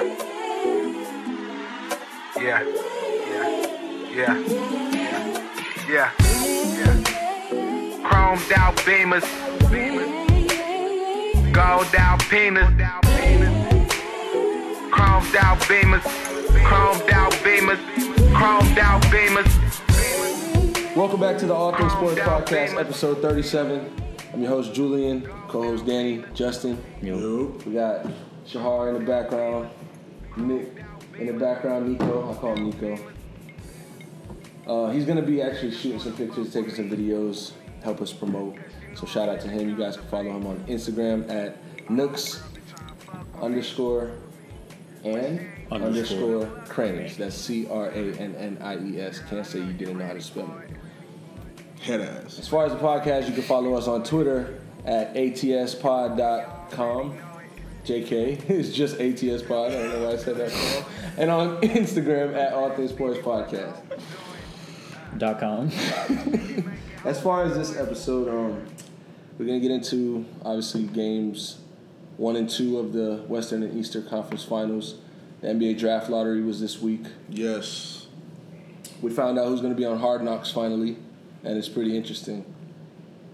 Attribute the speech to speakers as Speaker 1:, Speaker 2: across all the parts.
Speaker 1: Yeah. Yeah. Yeah. Yeah. Yeah. Yeah. Chromed out beamers. Gold out penis. Chromed out beamers. Chromed out beamers. Chromed out beamers.
Speaker 2: Welcome back to the All Things Sports Podcast, episode 37. I'm your host, Julian, co host Danny, Justin. We got Shahar in the background, Nick in the background, Nico. I call him Nico. Uh, he's going to be actually shooting some pictures, taking some videos, help us promote. So shout out to him. You guys can follow him on Instagram at nooks underscore and
Speaker 3: Underscore.
Speaker 2: underscore cranes. That's C R A N N I E S. Can't say you didn't know how to spell it.
Speaker 4: Head ass.
Speaker 2: As far as the podcast, you can follow us on Twitter at atspod.com. JK, is just ATS Pod. I don't know why I said that wrong. And on Instagram at All Things Sports Podcast.
Speaker 3: Dot com.
Speaker 2: As far as this episode, um, we're gonna get into obviously games one and two of the Western and Eastern Conference Finals. The NBA Draft Lottery was this week.
Speaker 4: Yes.
Speaker 2: We found out who's gonna be on Hard Knocks finally, and it's pretty interesting.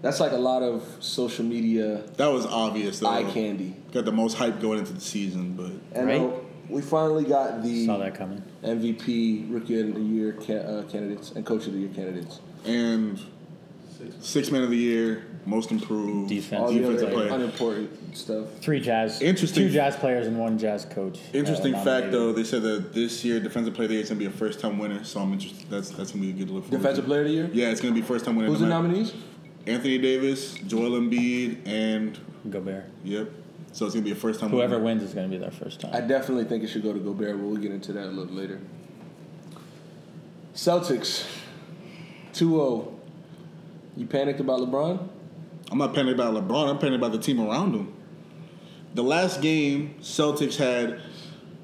Speaker 2: That's like a lot of social media
Speaker 4: That was obvious though.
Speaker 2: eye candy.
Speaker 4: Got the most hype going into the season, but
Speaker 2: And
Speaker 3: Right.
Speaker 2: uh, we finally got the
Speaker 3: Saw that coming.
Speaker 2: MVP, Rookie of the Year ca- uh, candidates and Coach of the Year candidates.
Speaker 4: and six man of the year, most improved,
Speaker 3: Defense.
Speaker 2: All the
Speaker 4: defensive
Speaker 2: other
Speaker 4: player.
Speaker 2: unimportant stuff.
Speaker 3: Three jazz.
Speaker 4: Interesting.
Speaker 3: Two jazz players and one jazz coach.
Speaker 4: Interesting
Speaker 3: uh,
Speaker 4: fact though, they said that this year defensive player of the year is gonna be a first time winner, so I'm interested. That's that's gonna be a good look. forward
Speaker 2: Defensive
Speaker 4: to.
Speaker 2: Player of the Year.
Speaker 4: Yeah, it's gonna be first time winner.
Speaker 2: Who's the
Speaker 4: no matter-
Speaker 2: nominees?
Speaker 4: Anthony Davis, Joel Embiid, and
Speaker 3: Gobert.
Speaker 4: yep. So it's gonna be a first time.
Speaker 3: Whoever wins is going to be their first time.
Speaker 2: I definitely think it should go to Gobert, but we'll get into that a little later. Celtics, 2-0. You panicked about LeBron?
Speaker 4: I'm not panicked about LeBron. I'm panicked about the team around him. The last game, Celtics had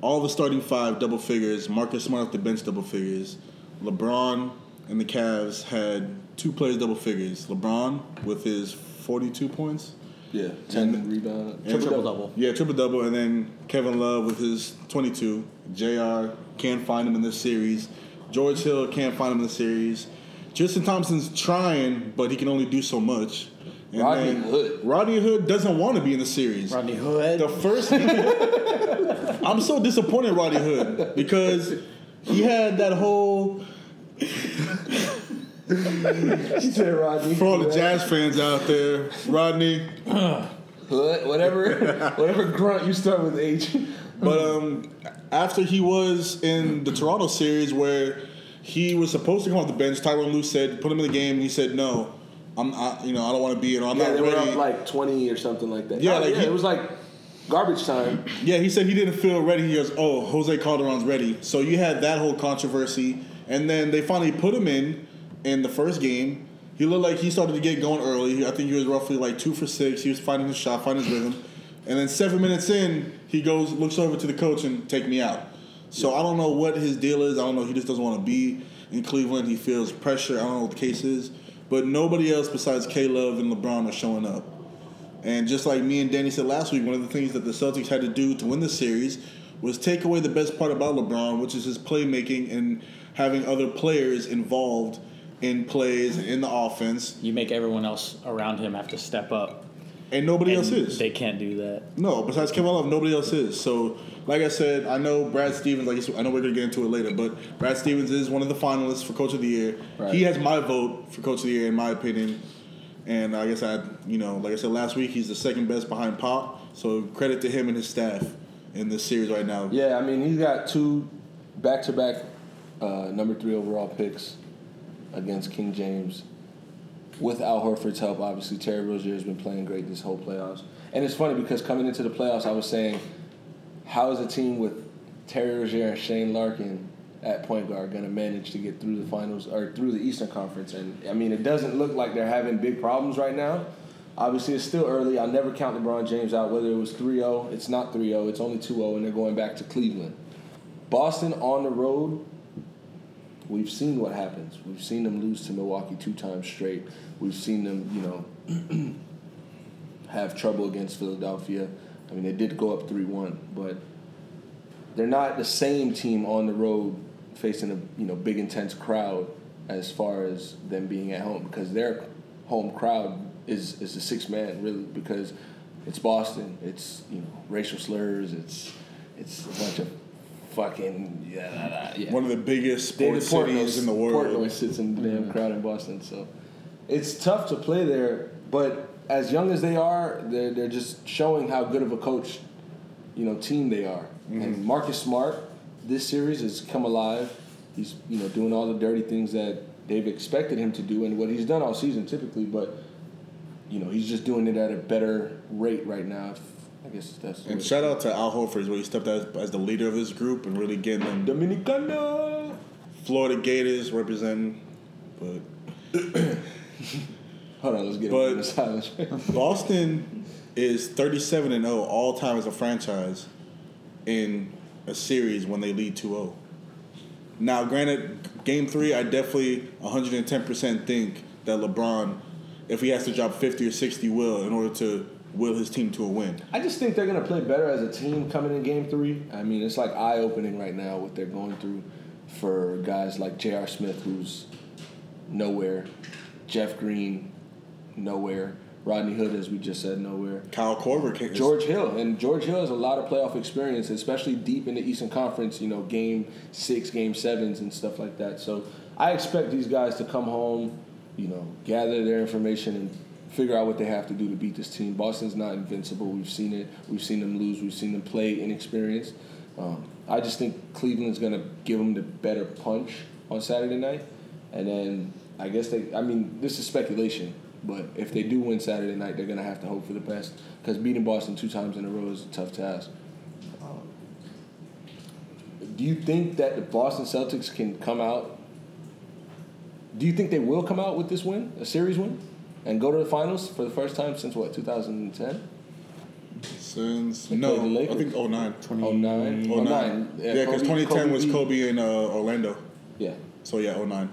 Speaker 4: all the starting five double figures. Marcus Smart off the bench double figures. LeBron and the Cavs had two players double figures. LeBron with his 42 points.
Speaker 2: Yeah. 10
Speaker 4: And-
Speaker 2: rebound.
Speaker 4: and-
Speaker 3: Triple-double.
Speaker 4: Yeah, triple double, and then Kevin Love with his 22. Jr. can't find him in this series. George Hill can't find him in the series. Tristan Thompson's trying, but he can only do so much. And
Speaker 2: Rodney
Speaker 4: then
Speaker 2: Hood.
Speaker 4: Rodney Hood doesn't want to be in the series.
Speaker 3: Rodney Hood.
Speaker 4: The first I'm so disappointed Rodney Hood because he had that whole
Speaker 2: She said Rodney.
Speaker 4: for all the jazz fans out there, Rodney.
Speaker 2: Hood, whatever, whatever grunt you start with H.
Speaker 4: But um, after he was in the Toronto series where he was supposed to come off the bench, Tyronn Lue said, put him in the game, and he said, "No, I'm, I, you know, I don't want to be in. I'm
Speaker 2: Yeah,
Speaker 4: not
Speaker 2: they were
Speaker 4: ready."
Speaker 2: up like 20 or something like that.
Speaker 4: Yeah,
Speaker 2: Oh,
Speaker 4: like
Speaker 2: yeah,
Speaker 4: he-
Speaker 2: it was like garbage time.
Speaker 4: yeah, he said he didn't feel ready. He goes, "Oh, Jose Calderon's ready." So you had that whole controversy, and then they finally put him in in the first game. He looked like he started to get going early. I think he was roughly like two for six. He was finding his shot, finding his rhythm, and then seven minutes in, he goes, looks over to the coach and take me out. So I don't know what his deal is. I don't know. He just doesn't want to be in Cleveland. He feels pressure. I don't know what the case is, but nobody else besides K Love and LeBron are showing up. And just like me and Danny said last week, one of the things that the Celtics had to do to win the series was take away the best part about LeBron, which is his playmaking and having other players involved in plays and in the offense.
Speaker 3: you make everyone else around him have to step up.
Speaker 4: And nobody
Speaker 3: and
Speaker 4: else is.
Speaker 3: They can't do that.
Speaker 4: No, besides Kevin Love, nobody else is. So, like I said, I know Brad Stevens. Like I said, I know we're gonna get into it later, but Brad Stevens is one of the finalists for Coach of the Year.
Speaker 2: Right.
Speaker 4: He has my vote for Coach of the Year, in my opinion. And I guess I, you know, like I said last week, he's the second best behind Pop. So credit to him and his staff in this series right now.
Speaker 2: Yeah, I mean, he's got two back-to-back uh, number three overall picks against King James. With Al Horford's help, obviously, Terry Rozier has been playing great this whole playoffs. And it's funny because coming into the playoffs, I was saying, how is a team with Terry Rozier and Shane Larkin at point guard going to manage to get through the finals or through the Eastern Conference? And I mean, it doesn't look like they're having big problems right now. Obviously, it's still early. I'll never count LeBron James out, whether it was 3 0. It's not 3 0, it's only 2 0, and they're going back to Cleveland. Boston on the road, we've seen what happens. We've seen them lose to Milwaukee two times straight. We've seen them, you know, have trouble against Philadelphia. I mean, they did go up 3 1, but they're not the same team on the road facing a you know big intense crowd as far as them being at home because their home crowd is is the six man really because it's Boston. It's you know racial slurs. It's it's a bunch of fucking yeah. yeah.
Speaker 4: One of the biggest sports cities in the world.
Speaker 2: Portnoy sits in the damn mm. crowd in Boston, so it's tough to play there. But as young as they are, they're they're just showing how good of a coach, you know, team they are. Mm-hmm. And Marcus Smart, this series has come alive. He's you know doing all the dirty things that they've expected him to do, and what he's done all season typically. But you know he's just doing it at a better rate right now. If, I guess that's
Speaker 4: And
Speaker 2: what-
Speaker 4: shout out to Al Horford where he stepped out as the leader of this group and really getting them
Speaker 2: Dominicana.
Speaker 4: Florida Gators representing. But
Speaker 2: Hold on, let's get
Speaker 4: But-
Speaker 2: him in silence.
Speaker 4: Boston is 37 and 0 all time as a franchise in a series when they lead 2-0. Now, granted, game three, I definitely 110% think that LeBron, if he has to drop 50 or 60, will in order to will his team to a win.
Speaker 2: I just think they're gonna play better as a team coming in game three. I mean, it's like eye opening right now what they're going through for guys like J.R. Smith, who's nowhere, Jeff Green, nowhere, Rodney Hood, as we just said, nowhere.
Speaker 4: Kyle Korver
Speaker 2: George Hill and George Hill has a lot of playoff experience, especially deep in the Eastern Conference. You know, game six, game sevens, and stuff like that. So I expect these guys to come home, you know, gather their information and figure out what they have to do to beat this team. Boston's not invincible. We've seen it. We've seen them lose. We've seen them play inexperienced. Um, I just think Cleveland's going to give them the better punch on Saturday night, and then I guess they. I mean, this is speculation. But if they do win Saturday night, they're gonna have to hope for the best because beating Boston two times in a row is a tough task. Um, do you think that the Boston Celtics can come out? Do you think they will come out with this win, a series win, and go to the finals for the first time since what 2010?
Speaker 4: since
Speaker 2: They
Speaker 4: no,
Speaker 2: played the
Speaker 4: I think 09.
Speaker 2: 09? 09.
Speaker 4: 09. Yeah, because 2010 was Kobe in uh, Orlando.
Speaker 2: Yeah.
Speaker 4: So yeah, 09.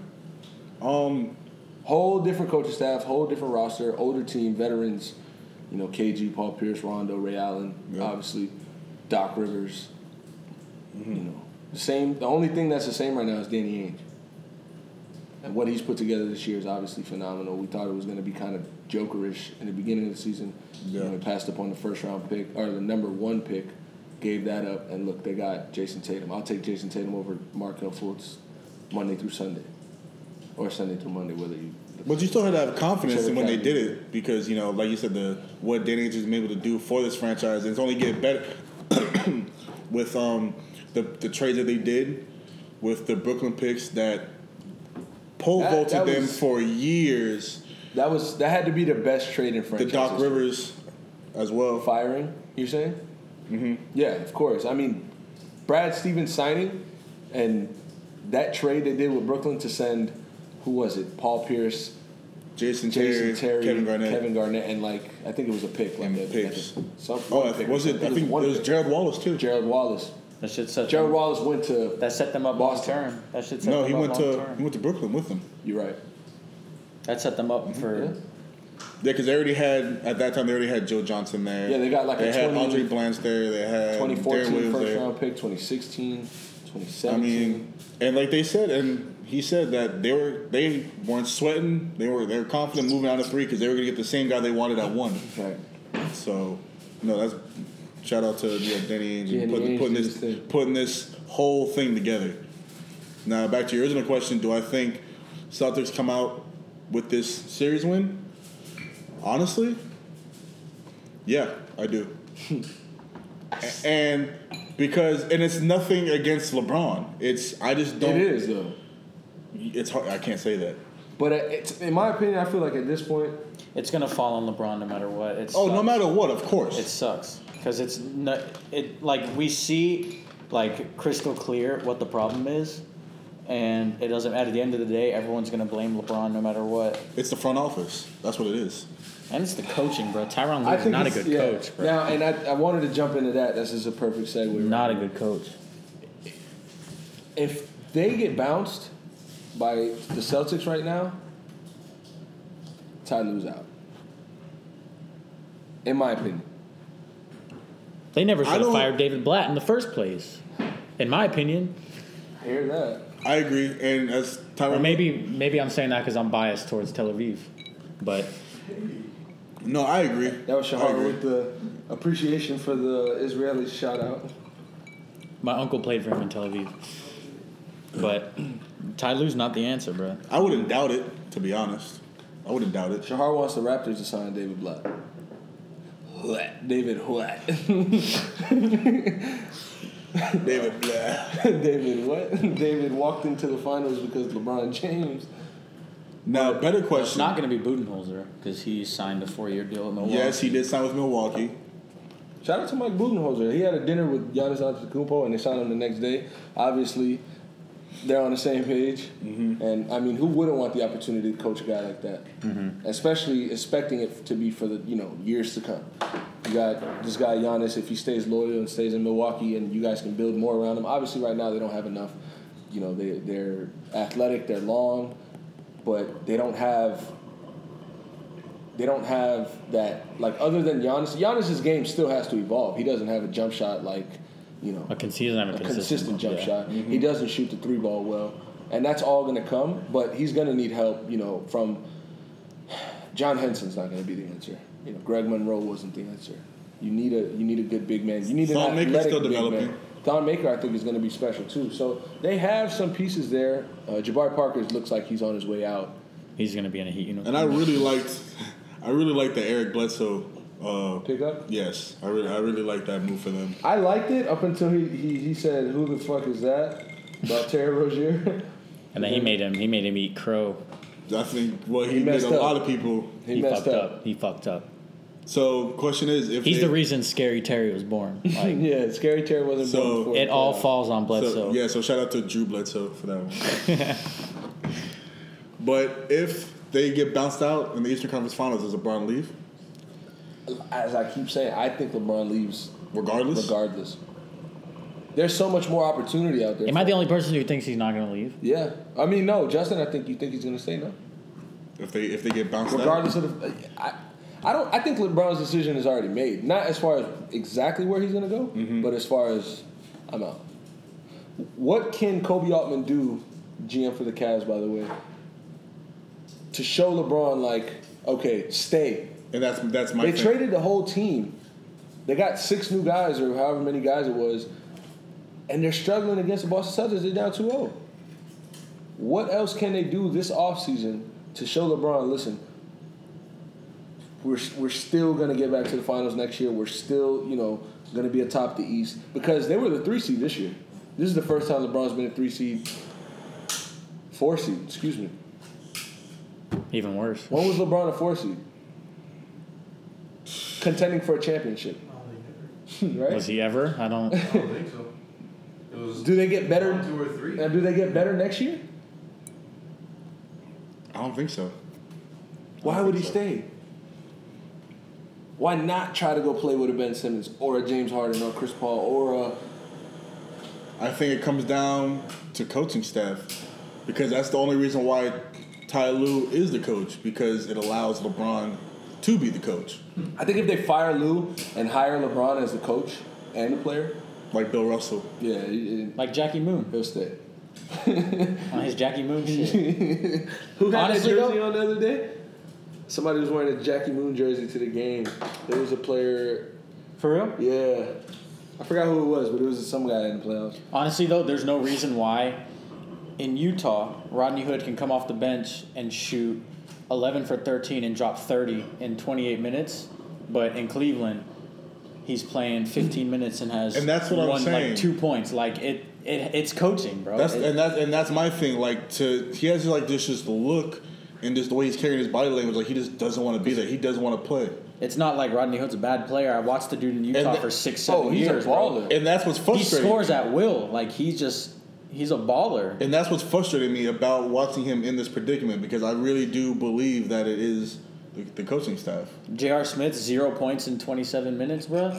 Speaker 4: Um,
Speaker 2: Whole different coaching staff, whole different roster, older team, veterans. You know, KG, Paul Pierce, Rondo, Ray Allen,
Speaker 4: Yeah.
Speaker 2: obviously, Doc Rivers. You know, the same. The only thing that's the same right now is Danny Ainge. And what he's put together this year is obviously phenomenal. We thought it was going to be kind of jokerish in the beginning of the season. You
Speaker 4: Yeah.
Speaker 2: know, he passed up on the first round pick or the number one pick, gave that up, and look, they got Jayson Tatum. I'll take Jayson Tatum over Markelle Fultz Monday through Sunday, or Sunday through Monday, whether you.
Speaker 4: But you still had to have confidence in when they did it because you know, like you said, the what Danny Ainge has been able to do for this franchise, and it's only getting better with um the the trades that they did with the Brooklyn picks that pole
Speaker 2: That-
Speaker 4: vaulted
Speaker 2: that
Speaker 4: them for years.
Speaker 2: That was that had to be the best trade in franchise. The.
Speaker 4: Doc
Speaker 2: history.
Speaker 4: Rivers as well.
Speaker 2: firing. You're saying? Mm-hmm. Yeah, of course. I mean, Brad Stevens signing, and that trade they did with Brooklyn to send, who was it? Paul Pierce,
Speaker 4: Jason Terry,
Speaker 2: Jason Terry,
Speaker 4: Kevin Garnett.
Speaker 2: Kevin Garnett, and like I think it was a pick. Like
Speaker 4: And
Speaker 2: a,
Speaker 4: picks.
Speaker 2: a- some,
Speaker 4: oh,
Speaker 2: pick
Speaker 4: think, was it? I think it was
Speaker 2: pick.
Speaker 4: Jared Wallace too.
Speaker 2: Gerald Wallace.
Speaker 3: That should set
Speaker 2: Gerald
Speaker 3: them,
Speaker 2: Wallace went to.
Speaker 3: that set them up long term. That should set
Speaker 4: No,
Speaker 3: them
Speaker 4: he
Speaker 3: up
Speaker 4: went
Speaker 3: long
Speaker 4: to
Speaker 3: term.
Speaker 4: he went to Brooklyn with them.
Speaker 2: You're right.
Speaker 3: That set them up for
Speaker 2: Yeah.
Speaker 4: Yeah, because they already had at that time they already had Joe Johnson there.
Speaker 2: Yeah, they got like a
Speaker 4: they had
Speaker 2: 20
Speaker 4: Andray Blatche there. They had
Speaker 2: 2014 first
Speaker 4: there.
Speaker 2: round pick, 2016,
Speaker 4: I mean, and like they said, and he said that they were they weren't sweating. They were they were confident moving out of three because they were gonna get the same guy they wanted at one.
Speaker 2: right.
Speaker 4: So, no, that's shout out to yeah, Danny Ainge
Speaker 2: Danny
Speaker 4: and putting, putting this
Speaker 2: thing.
Speaker 4: putting this whole thing together. Now back to your original question: Do I think Celtics come out with this series win? Honestly, yeah, I do. And because and it's nothing against LeBron. It's I just don't.
Speaker 2: It is though.
Speaker 4: It's hard. I can't say that.
Speaker 2: But uh, it's, in my opinion, I feel like at this point,
Speaker 3: It's gonna fall on LeBron no matter what. It's
Speaker 4: Oh, no matter what, of course.
Speaker 3: It sucks because it's not, it like we see like crystal clear what the problem is, and it doesn't. At the end of the day, everyone's gonna blame LeBron no matter what,
Speaker 4: it's the front office. That's what it is.
Speaker 3: and it's the coaching, bro. Tyronn
Speaker 2: I
Speaker 3: Lue is
Speaker 2: think
Speaker 3: not a
Speaker 2: it's-
Speaker 3: good
Speaker 2: yeah.
Speaker 3: coach, bro.
Speaker 2: Now, and I, I wanted to jump into that. This is a perfect segue.
Speaker 3: not a good coach.
Speaker 2: If they get bounced by the Celtics right now, Ty Lue's out. In my opinion.
Speaker 3: They never should have fired David Blatt in the first place. In my opinion,
Speaker 2: I hear that.
Speaker 4: I agree, and as
Speaker 3: or maybe maybe I'm saying that because I'm biased towards Tel Aviv, but
Speaker 4: no, I agree.
Speaker 2: That was Shahar with the appreciation for the Israeli shout out.
Speaker 3: my uncle played for him in Tel Aviv. But Ty Lue's not the answer, bro.
Speaker 4: I wouldn't doubt it, to be honest. I wouldn't doubt it.
Speaker 2: Shahar wants the Raptors to sign David Blatt. What? David what?
Speaker 4: David Blatt.
Speaker 2: David what? David walked into the finals because LeBron James.
Speaker 4: Now, better
Speaker 3: It's
Speaker 4: question.
Speaker 3: not going to be Budenholzer because he signed a four-year deal with Milwaukee.
Speaker 4: yes, he did sign with Milwaukee.
Speaker 2: Shout out to Mike Budenholzer. He had a dinner with Giannis Antetokounmpo, and they signed him the next day. Obviously, they're on the same page. Mm-hmm. And I mean, who wouldn't want the opportunity to coach a guy like that? Mm-hmm. Especially expecting it to be for the you know years to come. You got this guy Giannis. If he stays loyal and stays in Milwaukee, and you guys can build more around him. Obviously, right now they don't have enough. You know, they they're athletic, they're long, but they don't have they don't have that like other than Giannis. Giannis's game still has to evolve. He doesn't have a jump shot like you know
Speaker 3: A con- he have a,
Speaker 2: a
Speaker 3: consistent,
Speaker 2: consistent jump
Speaker 3: yeah.
Speaker 2: shot. He doesn't shoot the three ball well, and that's all going to come. But he's going to need help. You know, from John Henson's not going to be the answer. You know, Greg Monroe wasn't the answer. You need a you need a good big man. You need an
Speaker 4: Thon Maker's
Speaker 2: athletic
Speaker 4: still
Speaker 2: big
Speaker 4: developing.
Speaker 2: man. Thon Maker, I think, is going to be special too. So they have some pieces there. Uh, Jabari Parker looks like he's on his way out.
Speaker 3: He's going to be in a Heat you know.
Speaker 4: And I really liked, I really liked the Eric Bledsoe. Uh,
Speaker 2: Pick up.
Speaker 4: yes, I really, I really liked that move for them.
Speaker 2: I liked it up until he, he, he said, "Who the fuck is that?" about Terry Rozier.
Speaker 3: and then he made him. He made him eat crow.
Speaker 4: I think well, he,
Speaker 2: He
Speaker 4: made
Speaker 2: messed
Speaker 4: a
Speaker 2: up.
Speaker 4: lot of people.
Speaker 2: he,
Speaker 3: He,
Speaker 2: messed
Speaker 3: fucked
Speaker 2: up.
Speaker 3: up. He fucked up.
Speaker 4: So, question is, if
Speaker 3: He's
Speaker 4: they,
Speaker 3: the reason Scary Terry was born. Like
Speaker 2: yeah, Scary Terry wasn't
Speaker 4: So,
Speaker 2: born before
Speaker 3: it
Speaker 2: the
Speaker 3: all falls on
Speaker 4: So,
Speaker 3: Bledsoe.
Speaker 4: yeah, so shout out to Drew Bledsoe for that one. but if they get bounced out in the Eastern Conference Finals, does LeBron leave?
Speaker 2: As I keep saying, I think LeBron leaves
Speaker 4: Regardless?
Speaker 2: regardless. There's so much more opportunity out there.
Speaker 3: Am I the only person who thinks he's not going to leave?
Speaker 2: Yeah, I mean, no, Justin. I think you think he's going to stay no,
Speaker 4: If they if they get bounced
Speaker 2: regardless
Speaker 4: out?
Speaker 2: of the. I, I don't. I think LeBron's decision is already made. Not as far as exactly where he's going to go,
Speaker 4: Mm-hmm.
Speaker 2: but as far as I'm out. What can Koby Altman do, GM for the Cavs, by the way, to show LeBron like, okay, stay,
Speaker 4: And that's that's my
Speaker 2: they
Speaker 4: thing.
Speaker 2: traded the whole team. They got six new guys or however many guys it was, and they're struggling against the Boston Celtics. They're down 2-0. What else can they do this offseason to show LeBron, listen, we're, we're still going to get back to the finals next year. We're still, you know, going to be atop the East because they were the three seed this year. This is the first time LeBron's been a three seed, four seed, excuse me.
Speaker 3: Even worse.
Speaker 2: When was LeBron a four seed? Contending for a championship, right?
Speaker 3: Was he ever? I don't.
Speaker 5: I don't think so. It was
Speaker 2: Do they get better?
Speaker 5: one, two, or three.
Speaker 2: And do they get better next year?
Speaker 4: I don't think so.
Speaker 2: Why would he stay? Why not try to go play with a Ben Simmons or a James Harden or Chris Paul or a
Speaker 4: I think it comes down to coaching staff because that's the only reason why Ty Lue is the coach because it allows LeBron to be the coach,
Speaker 2: I think if they fire Lue and hire LeBron as the coach and the player,
Speaker 4: like Bill Russell.
Speaker 2: yeah, he,
Speaker 3: Like Jackie Moon
Speaker 2: he'll stay.
Speaker 3: on his Jackie Moon shit.
Speaker 2: Who had
Speaker 3: Honestly,
Speaker 2: that jersey
Speaker 3: though-
Speaker 2: on the other day? Somebody was wearing a Jackie Moon jersey to the game. There was a player,
Speaker 3: For real?
Speaker 2: yeah. I forgot who it was, but it was some guy in the playoffs.
Speaker 3: Honestly, though, there's no reason why in Utah Rodney Hood can come off the bench and shoot 11 for 13 and dropped 30 in 28 minutes, but in Cleveland, he's playing 15 minutes and has
Speaker 4: And that's what I'm saying.
Speaker 3: like two points. Like it, it it's coaching, bro.
Speaker 4: That's
Speaker 3: It-
Speaker 4: and that's and that's my thing. Like to he has like this just the look and just the way he's carrying his body language. Like he just doesn't want to be there. He doesn't want to play.
Speaker 3: it's not like Rodney Hood's a bad player. I watched the dude in Utah
Speaker 4: that-
Speaker 3: for six, seven
Speaker 2: Oh, he's a
Speaker 3: years, bro.
Speaker 4: And that's what's frustrating.
Speaker 3: He scores at will. Like he's just he's a baller.
Speaker 4: And that's what's frustrating me about watching him in this predicament because I really do believe that it is the, the coaching staff.
Speaker 3: J.R. Smith, zero points in 27 minutes, bro.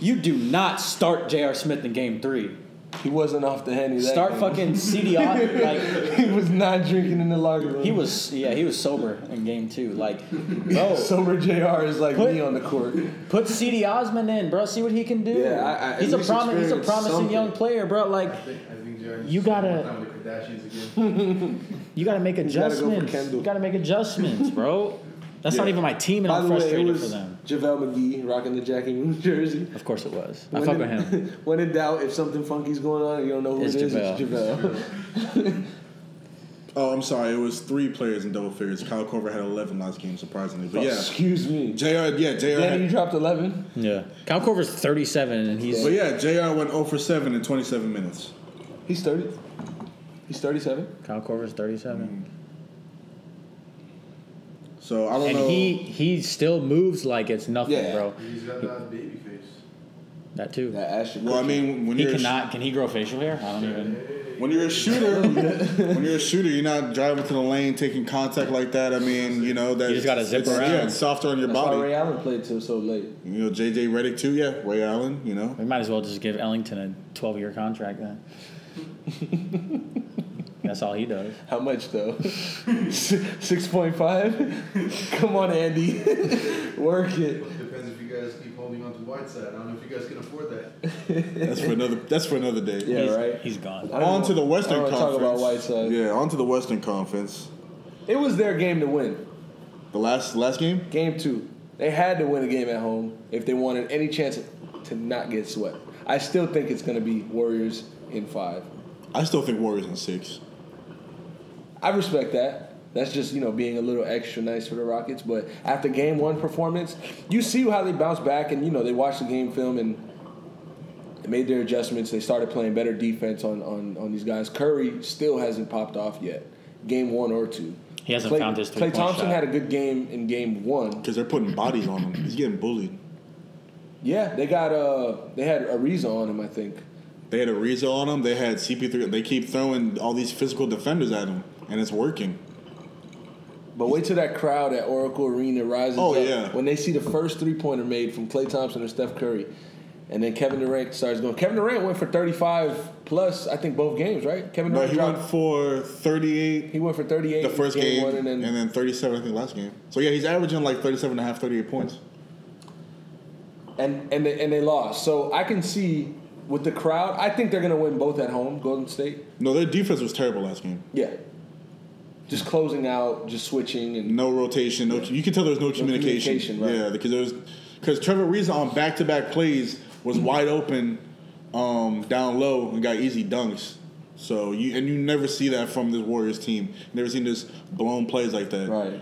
Speaker 3: You do not start J.R. Smith in game three.
Speaker 2: He wasn't off the henny. That
Speaker 3: Start
Speaker 2: game.
Speaker 3: fucking CDR. Like
Speaker 2: he was not drinking in the locker room.
Speaker 3: he was, yeah, he was sober in game two. Like, bro,
Speaker 2: sober. Jr. is like
Speaker 3: Put-
Speaker 2: me on the court.
Speaker 3: put Cedi Osman in, bro. See what he can do.
Speaker 2: Yeah, I- I- at
Speaker 3: he's a
Speaker 2: least
Speaker 3: promi- He's a
Speaker 2: experience
Speaker 3: promising
Speaker 2: something.
Speaker 3: young player, bro. Like,
Speaker 5: I think, I think Jared
Speaker 3: You gotta-
Speaker 5: time with the Kardashians again.
Speaker 3: you got to make
Speaker 2: gotta go for
Speaker 3: adjustments.
Speaker 2: Kendall.
Speaker 3: you got to make adjustments, bro. That's not even my team, and
Speaker 2: By
Speaker 3: I'm
Speaker 2: the way, it
Speaker 3: frustrated
Speaker 2: was
Speaker 3: for them.
Speaker 2: JaVale McGee rocking the Jackie Moon jersey.
Speaker 3: Of course it was. I
Speaker 2: When
Speaker 3: fuck
Speaker 2: in-
Speaker 3: with him.
Speaker 2: when in doubt, if something funky's going on you don't know who
Speaker 3: It's
Speaker 2: it is,
Speaker 3: JaVale.
Speaker 2: it's JaVale.
Speaker 4: Oh, I'm sorry. It was three players in double figures. Kyle Korver had 11 last game, surprisingly. But oh, yeah,
Speaker 2: Excuse me.
Speaker 4: Jr. Yeah, Jr.
Speaker 2: Danny, you
Speaker 4: Had,
Speaker 2: dropped 11.
Speaker 3: Yeah. Kyle Korver's 37, and he's
Speaker 4: but yeah, Jr. went 0 for 7 in 27 minutes.
Speaker 2: He's 30. He's 37.
Speaker 3: Kyle Korver's 37. Mm.
Speaker 4: So I don't
Speaker 3: And
Speaker 4: know.
Speaker 3: he he still moves like it's nothing,
Speaker 2: Yeah.
Speaker 3: bro.
Speaker 5: He's got that baby face.
Speaker 3: That too.
Speaker 2: That Ashton.
Speaker 4: well, I mean, when
Speaker 3: He
Speaker 4: you're a sh-
Speaker 3: cannot. Can he grow facial hair? I don't even.
Speaker 4: when you're a shooter, when you're a shooter, you're not driving to the lane, taking contact like that. I mean, you know that
Speaker 3: You just gotta zip
Speaker 4: it's-
Speaker 3: around.
Speaker 4: Yeah, it's softer on your
Speaker 2: That's why
Speaker 4: body.
Speaker 2: Ray Allen played till so late.
Speaker 4: You know, JJ Redick too. Yeah, Ray Allen. You know,
Speaker 3: We might as well just give Ellington a 12 year contract then. That's all he does.
Speaker 2: How much though? Six point five. Come on, Andy, work it.
Speaker 5: Depends if you guys keep holding on to Whiteside. I don't know if you guys can afford that.
Speaker 4: that's for another. That's for another day.
Speaker 2: Yeah,
Speaker 3: he's,
Speaker 2: right.
Speaker 3: He's gone.
Speaker 4: On
Speaker 2: know-
Speaker 4: to the Western
Speaker 2: don't wanna
Speaker 4: Conference.
Speaker 2: Talk about Whiteside.
Speaker 4: Yeah, on to the Western Conference.
Speaker 2: It was their game to win.
Speaker 4: The last last game.
Speaker 2: Game two. They had to win a game at home if they wanted any chance to not get swept. I still think it's going to be Warriors in five.
Speaker 4: I still think Warriors in six.
Speaker 2: I respect that. That's just you know being a little extra nice for the Rockets. But after game one performance, you see how they bounce back, and you know they watched the game film and they made their adjustments. They started playing better defense on on, on these guys. Curry still hasn't popped off yet. Game one or two.
Speaker 3: He hasn't
Speaker 2: Klay-
Speaker 3: found his
Speaker 2: Klay
Speaker 3: three-point
Speaker 2: Thompson
Speaker 3: shot.
Speaker 2: had a good game in game one.
Speaker 4: Because they're putting bodies on him. He's getting bullied.
Speaker 2: Yeah, they got uh they had Ariza on him, I think.
Speaker 4: They had Ariza on him. They had CP3. They keep throwing all these physical defenders at him, and it's working.
Speaker 2: But wait till that crowd at Oracle Arena rises
Speaker 4: Oh,
Speaker 2: up
Speaker 4: yeah.
Speaker 2: when they see the first three pointer made from Klay Thompson or Steph Curry, and then Kevin Durant starts going. Kevin Durant went for thirty five plus, I think both games, right? Kevin Durant.
Speaker 4: No, he
Speaker 2: dropped,
Speaker 4: went for 38
Speaker 2: he went for thirty eight
Speaker 4: the first game,
Speaker 2: one, and then,
Speaker 4: 37, I think, last game. So, yeah, he's averaging like 37 and a half, 38 points.
Speaker 2: and and they, and they lost. So I can see with the crowd, I think they're gonna win both at home, Golden State.
Speaker 4: No, their defense was terrible last game.
Speaker 2: Yeah, just closing out, just switching, and
Speaker 4: No rotation. No, you can tell there was no, communication.
Speaker 2: communication, right.
Speaker 4: Yeah, because there was because Trevor Ariza on back to back plays was wide open um, down low and got easy dunks. So you and you never see that from this Warriors team. Never seen this blown plays like that.
Speaker 2: right,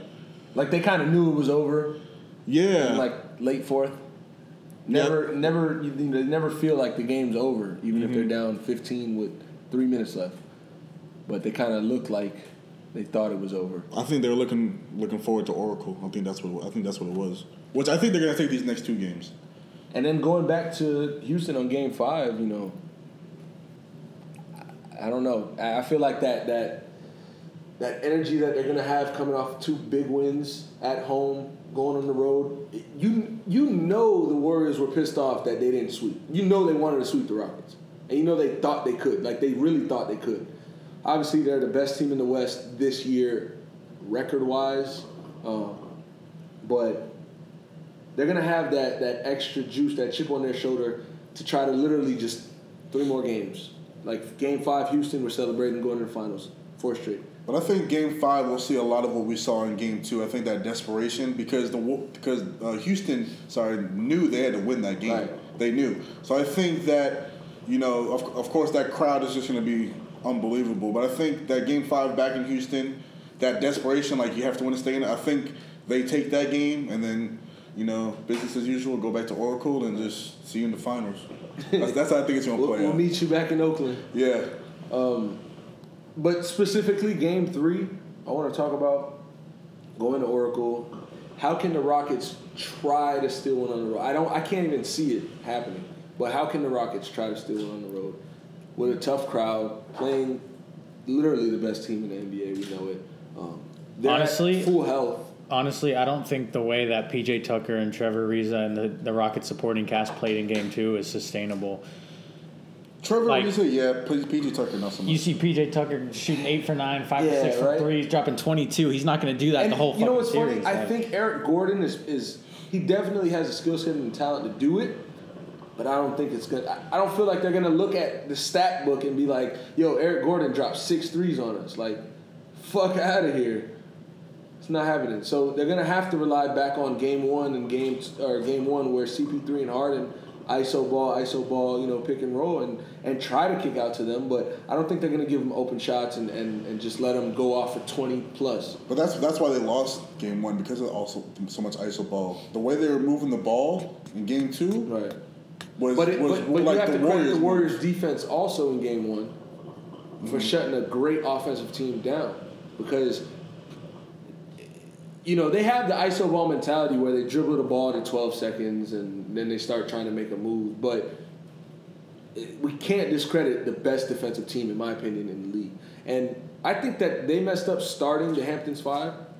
Speaker 2: like they kind of knew it was over.
Speaker 4: Yeah.
Speaker 2: like late fourth. Never, never, they never feel like the game's over, even if they're down 15 with three minutes left. But they kind of look like they thought it was over.
Speaker 4: I think they're looking looking forward to Oracle. I think that's what I think that's what it was. Which I think they're gonna take these next two games.
Speaker 2: And then going back to Houston on Game Five, you know, I, I don't know. I, I feel like that that that energy that they're gonna have coming off two big wins at home, going on the road. You you know the Warriors were pissed off that they didn't sweep. You know they wanted to sweep the Rockets, and you know they thought they could. Like they really thought they could. Obviously, they're the best team in the West this year, record wise. Um, but they're gonna have that that extra juice, that chip on their shoulder to try to literally just three more games. Like game five, Houston, we're celebrating going to the finals, four straight.
Speaker 4: But I think Game Five we'll see a lot of what we saw in Game Two. I think that desperation because the because uh, Houston sorry knew they had to win that game.
Speaker 2: Right.
Speaker 4: They knew. So I think that you know of, of course that crowd is just going to be unbelievable. But I think that Game Five back in Houston, that desperation like you have to win to stay in. it, I think they take that game and then you know business as usual. Go back to Oracle and just see you in the finals. That's, that's how I think it's going to
Speaker 2: We'll,
Speaker 4: play.
Speaker 2: we'll
Speaker 4: out.
Speaker 2: meet you back in Oakland.
Speaker 4: Yeah.
Speaker 2: Um, but specifically, game three, I want to talk about going to Oracle. How can the Rockets try to steal one on the road? I don't. I can't even see it happening. But how can the Rockets try to steal one on the road with a tough crowd playing literally the best team in the NBA? We know it. Um, they're at
Speaker 3: Honestly-
Speaker 2: full health.
Speaker 3: Honestly, I don't think the way that PJ Tucker and Trevor Ariza and the, the Rocket supporting cast played in game two is sustainable.
Speaker 4: Trevor
Speaker 3: Like-
Speaker 4: Ariza, yeah, PJ Tucker, not so much.
Speaker 3: You see PJ Tucker shooting eight for nine, five
Speaker 2: Yeah,
Speaker 3: for six for
Speaker 2: right.
Speaker 3: threes, dropping twenty two. He's not going to do that
Speaker 2: And
Speaker 3: the whole
Speaker 2: you know what's
Speaker 3: series.
Speaker 2: funny? I think Eric Gordon is is he definitely has the skill set and the talent to do it, but I don't think it's good. I, don't feel like they're gonna look at the stat book and be like, "Yo, Eric Gordon dropped six threes on us." Like, fuck out of here. It's not happening. So they're gonna have to rely back on game one and game or game one where CP3 and Harden ISO ball, ISO ball, you know, pick and roll and and try to kick out to them. But I don't think they're gonna give them open shots and, and, and just let them go off for 20 plus.
Speaker 4: But that's that's why they lost game one because of also so much iso ball. The way they were moving the ball in game two
Speaker 2: Right.
Speaker 4: Was
Speaker 2: But, it,
Speaker 4: was
Speaker 2: but, but
Speaker 4: like
Speaker 2: you have to credit the. Warriors defense also in game one for
Speaker 4: Mm-hmm.
Speaker 2: shutting a great offensive team down because you know they have the iso ball mentality where they dribble the ball to 12 seconds and then they start trying to make a move but we can't discredit the best defensive team in my opinion in the league and i think that they messed up starting the hamptons 5
Speaker 4: Mm-hmm.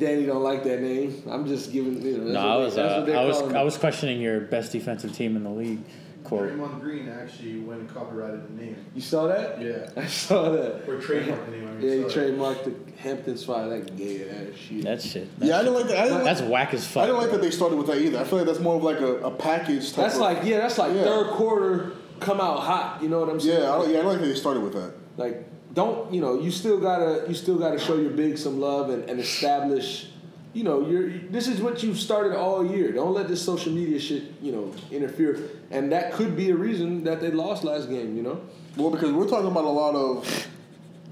Speaker 2: Danny don't like that name. I'm just giving you know. That's
Speaker 3: No, I was
Speaker 2: that's
Speaker 3: uh, I was I was questioning your best defensive team in the league. Quote.
Speaker 5: Draymond Green actually went and copyrighted the name.
Speaker 2: You saw that?
Speaker 5: Yeah.
Speaker 2: I saw that.
Speaker 5: Or trademarked the name, I mean,
Speaker 2: Yeah, he
Speaker 5: sorry.
Speaker 2: trademarked the Hamptons Five. That gay ass shit.
Speaker 3: That shit.
Speaker 4: Yeah, I didn't like that. I didn't
Speaker 3: That's
Speaker 4: like,
Speaker 3: whack as fuck.
Speaker 4: I didn't like
Speaker 3: bro.
Speaker 4: that they started with that either. I feel like that's more of like a, a package type
Speaker 2: That's
Speaker 4: of,
Speaker 2: like yeah, that's like
Speaker 4: Yeah.
Speaker 2: third quarter come out hot. You know what I'm saying?
Speaker 4: Yeah, I, don't- yeah, I don't like that they started with that.
Speaker 2: Like don't you know? You still gotta you still gotta show your big some love and, and establish. You know, you're this is what you've started all year. Don't let this social media shit you know interfere. And that could be a reason that they lost last game. You know.
Speaker 4: Well, because we're talking about a lot of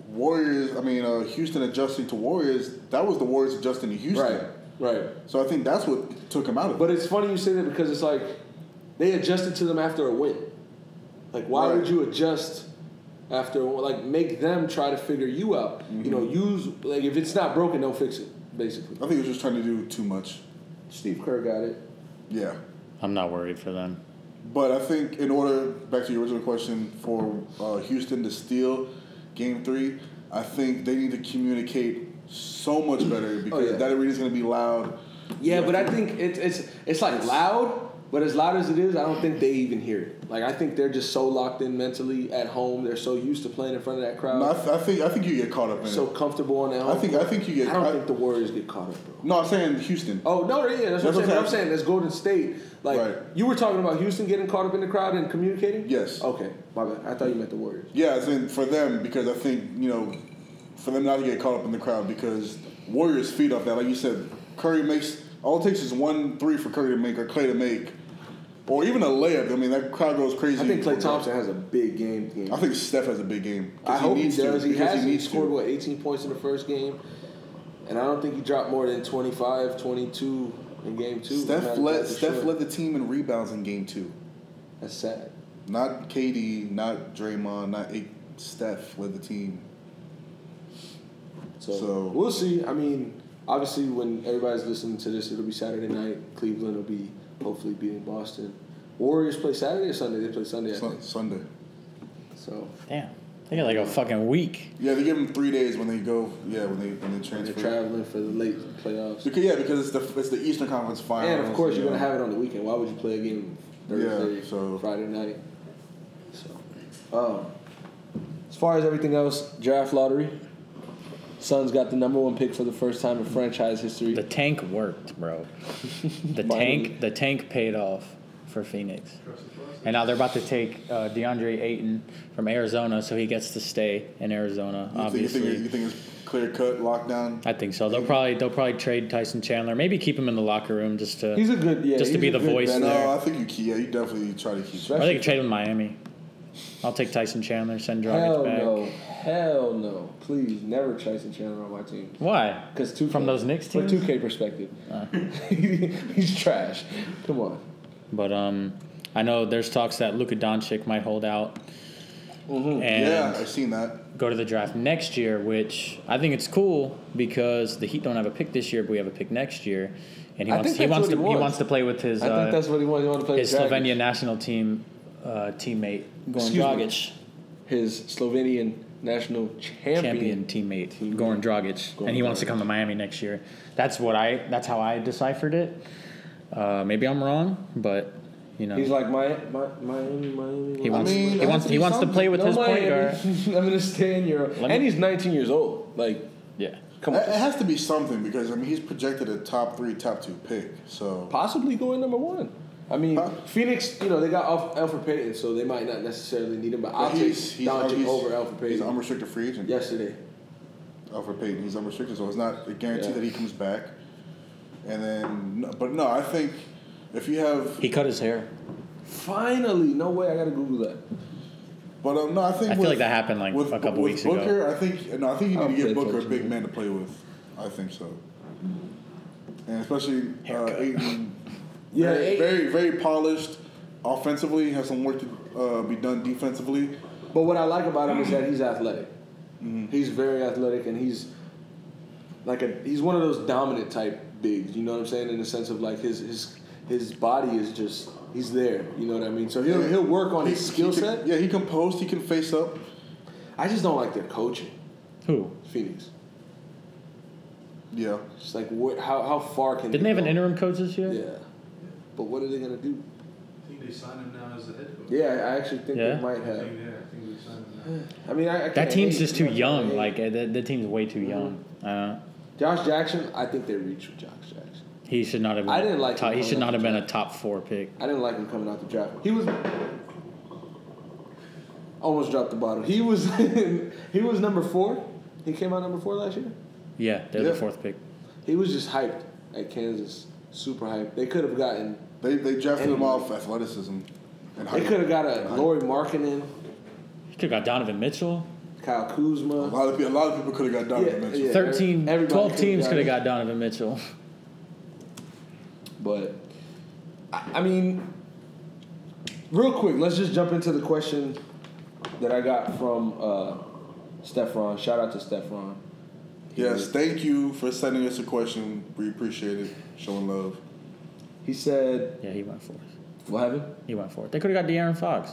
Speaker 4: Warriors. I mean, uh, Houston adjusting to Warriors. That was the Warriors adjusting to Houston.
Speaker 2: Right. Right.
Speaker 4: So I think that's what took him out of it.
Speaker 2: But it's funny you say that because it's like they adjusted to them after a win. Like, why
Speaker 4: Right.
Speaker 2: would you adjust after like make them try to figure you out? You know, use like if it's not broken, don't fix it. Basically,
Speaker 4: I think he was just trying to do too much.
Speaker 2: Steve Kerr got it.
Speaker 4: Yeah.
Speaker 3: I'm not worried for them.
Speaker 4: But I think in order, back to your original question, for uh, Houston to steal Game Three, I think they need to communicate so much better because
Speaker 2: yeah.
Speaker 4: that arena's going to be loud.
Speaker 2: Yeah, but I think it's it's it's like loud, but as loud as it is, I don't think they even hear it. Like I think they're just so locked in mentally at home. They're so used to playing in front of that crowd,
Speaker 4: No, I, th- I think I think you get caught up in
Speaker 2: so
Speaker 4: it.
Speaker 2: comfortable on that.
Speaker 4: I think I think you get.
Speaker 2: I don't
Speaker 4: I-
Speaker 2: think the Warriors get caught up, bro.
Speaker 4: no, I'm saying Houston.
Speaker 2: Oh no, yeah, that's, what I'm saying.
Speaker 4: That's what I'm
Speaker 2: saying that's Golden State, like
Speaker 4: Right.
Speaker 2: you were talking about Houston getting caught up in the crowd and communicating.
Speaker 4: Yes.
Speaker 2: Okay, my bad. I thought you meant the Warriors.
Speaker 4: Yeah, I think for them because I think you know, for them not to get caught up in the crowd because Warriors feed off that. Like you said, Curry makes all it takes is one three for Curry to make or Klay to make, or even a layup. I mean that crowd goes crazy.
Speaker 2: I think Klay Thompson has a big game. game.
Speaker 4: I think Steph has a big game.
Speaker 2: I hope he
Speaker 4: needs to,
Speaker 2: does. He has. He,
Speaker 4: needs
Speaker 2: scored
Speaker 4: to.
Speaker 2: what 18 points in the first game, and I don't think he dropped more than 25, 22 in game two.
Speaker 4: Steph led Steph
Speaker 2: sure.
Speaker 4: led the team in rebounds in game two.
Speaker 2: That's sad.
Speaker 4: Not KD, not Draymond, not eight. Steph led the team.
Speaker 2: So,
Speaker 4: So-
Speaker 2: we'll see. I mean, obviously, when everybody's listening to this, it'll be Saturday night. Cleveland will be hopefully beating Boston. Warriors play Saturday or Sunday? They play Sunday, I
Speaker 4: Sun-
Speaker 2: think.
Speaker 4: Sunday.
Speaker 2: So
Speaker 3: Damn. They got like a fucking week.
Speaker 4: Yeah, they give them three days when they go. Yeah, when they when they
Speaker 2: and they're
Speaker 4: transfer.
Speaker 2: traveling for the late playoffs.
Speaker 4: Because, yeah, because it's the it's the Eastern Conference Finals.
Speaker 2: And of course, you're
Speaker 4: yeah.
Speaker 2: gonna have it on the weekend. Why would you play a game Thursday,
Speaker 4: Yeah, so-
Speaker 2: Friday night? So, um, as far as everything else, draft lottery. Suns got the number one pick for the first time in franchise history.
Speaker 3: The tank worked, bro. The tank, the tank paid off for Phoenix. And now they're about to take uh, DeAndre Ayton from Arizona, so he gets to stay in Arizona.
Speaker 4: You think, you think,
Speaker 3: obviously,
Speaker 4: you think it's clear cut lockdown?
Speaker 3: I think so. They'll probably they'll probably trade Tyson Chandler, maybe keep him in the locker room just to.
Speaker 2: He's a good, yeah.
Speaker 3: Just to
Speaker 2: he's
Speaker 3: be the
Speaker 2: good
Speaker 3: voice
Speaker 4: No, I think you keep. Yeah, you definitely try to keep.
Speaker 3: or they could trade with Miami. I'll take Tyson Chandler, send
Speaker 2: Hell
Speaker 3: Dragic back.
Speaker 2: no, hell no! Please never Tyson Chandler on my team.
Speaker 3: Why?
Speaker 2: Because two
Speaker 3: From those Knicks
Speaker 2: from two K perspective, he's trash. Come on.
Speaker 3: But um, I know there's talks that Luka Doncic might hold out and
Speaker 4: Yeah, I've seen that.
Speaker 3: go to the draft next year, which I think it's cool because the Heat don't have a pick this year, but we have a pick next year, and he
Speaker 2: I
Speaker 3: wants he wants to
Speaker 2: he
Speaker 3: he
Speaker 2: wants.
Speaker 3: wants to play with his
Speaker 2: I
Speaker 3: uh,
Speaker 2: think that's what he wants. He wants to play
Speaker 3: his
Speaker 2: with Dragic.
Speaker 3: Slovenia national team uh, teammate Goran
Speaker 2: Excuse me.
Speaker 3: Dragic,
Speaker 2: His Slovenian national champion.
Speaker 3: champion teammate
Speaker 2: Teammate.
Speaker 3: Goran Dragic,
Speaker 2: Goran
Speaker 3: and he wants to come to Miami next year. That's what I that's how I deciphered it. Uh, maybe I'm wrong, but You know,
Speaker 2: He's like my, my Miami, Miami.
Speaker 3: he
Speaker 2: Miami.
Speaker 3: wants
Speaker 4: mean,
Speaker 3: he wants
Speaker 4: to
Speaker 3: he
Speaker 4: be
Speaker 3: wants to play with
Speaker 2: No
Speaker 3: his point guard.
Speaker 2: I'm gonna stay in Europe,
Speaker 3: Let me-
Speaker 2: and he's 19 years old. Like,
Speaker 3: Yeah,
Speaker 2: come on,
Speaker 4: it has to be something because I mean he's projected a top three, top two pick. So
Speaker 2: possibly going number one. I mean,
Speaker 4: Huh?
Speaker 2: Phoenix, you know, they got Alf- Elfrid Payton, so they might not necessarily need him, but I'll take
Speaker 4: he's, he's,
Speaker 2: Doncic
Speaker 4: he's,
Speaker 2: over Elfrid Payton.
Speaker 4: he's
Speaker 2: Payton.
Speaker 4: an unrestricted free agent.
Speaker 2: yesterday.
Speaker 4: Elfrid Payton, he's unrestricted, so it's not a guarantee
Speaker 2: Yeah.
Speaker 4: that he comes back. And then, but no, I think if you have,
Speaker 3: he cut his hair.
Speaker 2: Finally, no way, I gotta Google that.
Speaker 4: but um, no, I think
Speaker 3: I feel like that happened like
Speaker 4: with,
Speaker 3: a couple
Speaker 4: with
Speaker 3: weeks
Speaker 4: Booker,
Speaker 3: ago.
Speaker 4: I think no, I think you need
Speaker 2: I'll
Speaker 4: to give
Speaker 2: pay
Speaker 4: Booker a
Speaker 2: attention
Speaker 4: big man to play with. I think so, and especially uh,
Speaker 3: Haircut.
Speaker 4: Ayton,
Speaker 2: Yeah,
Speaker 4: very, very very polished offensively, has some work to uh, be done defensively.
Speaker 2: But what I like about him is that he's athletic.
Speaker 4: Mm-hmm.
Speaker 2: He's very athletic, and he's like a he's one of those dominant type bigs. You know what I'm saying? In the sense of like his his his body is just he's there. You know what I mean? So he'll he'll work on
Speaker 4: He-
Speaker 2: his skill set.
Speaker 4: Yeah, he can post, he can face up.
Speaker 2: I just don't like their coaching,
Speaker 3: Who
Speaker 2: Phoenix.
Speaker 4: Yeah,
Speaker 2: Just like what, how how far can
Speaker 3: didn't they have an interim coach this year?
Speaker 2: Yeah, but what are they gonna do?
Speaker 5: I think they signed him now as the head coach.
Speaker 2: Yeah, I actually think
Speaker 3: Yeah?
Speaker 2: they might
Speaker 5: I
Speaker 2: have.
Speaker 5: think, yeah, I think they signed him now.
Speaker 2: I mean, I, I
Speaker 3: That
Speaker 2: can't
Speaker 3: team's just too young.
Speaker 2: gonna
Speaker 3: Like
Speaker 2: hate.
Speaker 3: the, the team's way too young. Uh,
Speaker 2: Josh Jackson, I think they reached with Josh Jackson.
Speaker 3: he should not have. Been
Speaker 2: I didn't like
Speaker 3: Top, he should not have been a top four pick.
Speaker 2: I didn't like him coming out the draft. He was almost dropped the bottle. He was he was number four. He came out number four last year.
Speaker 3: Yeah, they're
Speaker 4: Yeah.
Speaker 3: the fourth pick.
Speaker 2: He was just hyped at Kansas, super hyped. They could have gotten.
Speaker 4: They they drafted him
Speaker 2: Anyway.
Speaker 4: off athleticism. And
Speaker 2: They could have got a
Speaker 4: And height.
Speaker 2: Lauri Markkanen,
Speaker 3: He could have got Donovan Mitchell.
Speaker 2: Kyle
Speaker 4: A
Speaker 2: Kuzma.
Speaker 4: lot of people, a lot of people could have got Donovan
Speaker 2: Yeah,
Speaker 4: Mitchell.
Speaker 2: yeah.
Speaker 3: 13,
Speaker 2: everybody
Speaker 3: 12
Speaker 2: could've
Speaker 3: teams
Speaker 2: got
Speaker 3: could have
Speaker 2: him.
Speaker 3: got Donovan Mitchell.
Speaker 2: But I, I mean, real quick, let's just jump into the question that I got from uh, Stefan. Shout out to Stefan.
Speaker 4: Yes, thank you for sending us a question. We appreciate it. Showing love.
Speaker 2: He said,
Speaker 3: Yeah, he went fourth.
Speaker 2: "What happened?"
Speaker 3: He went fourth. They could have got De'Aaron Fox.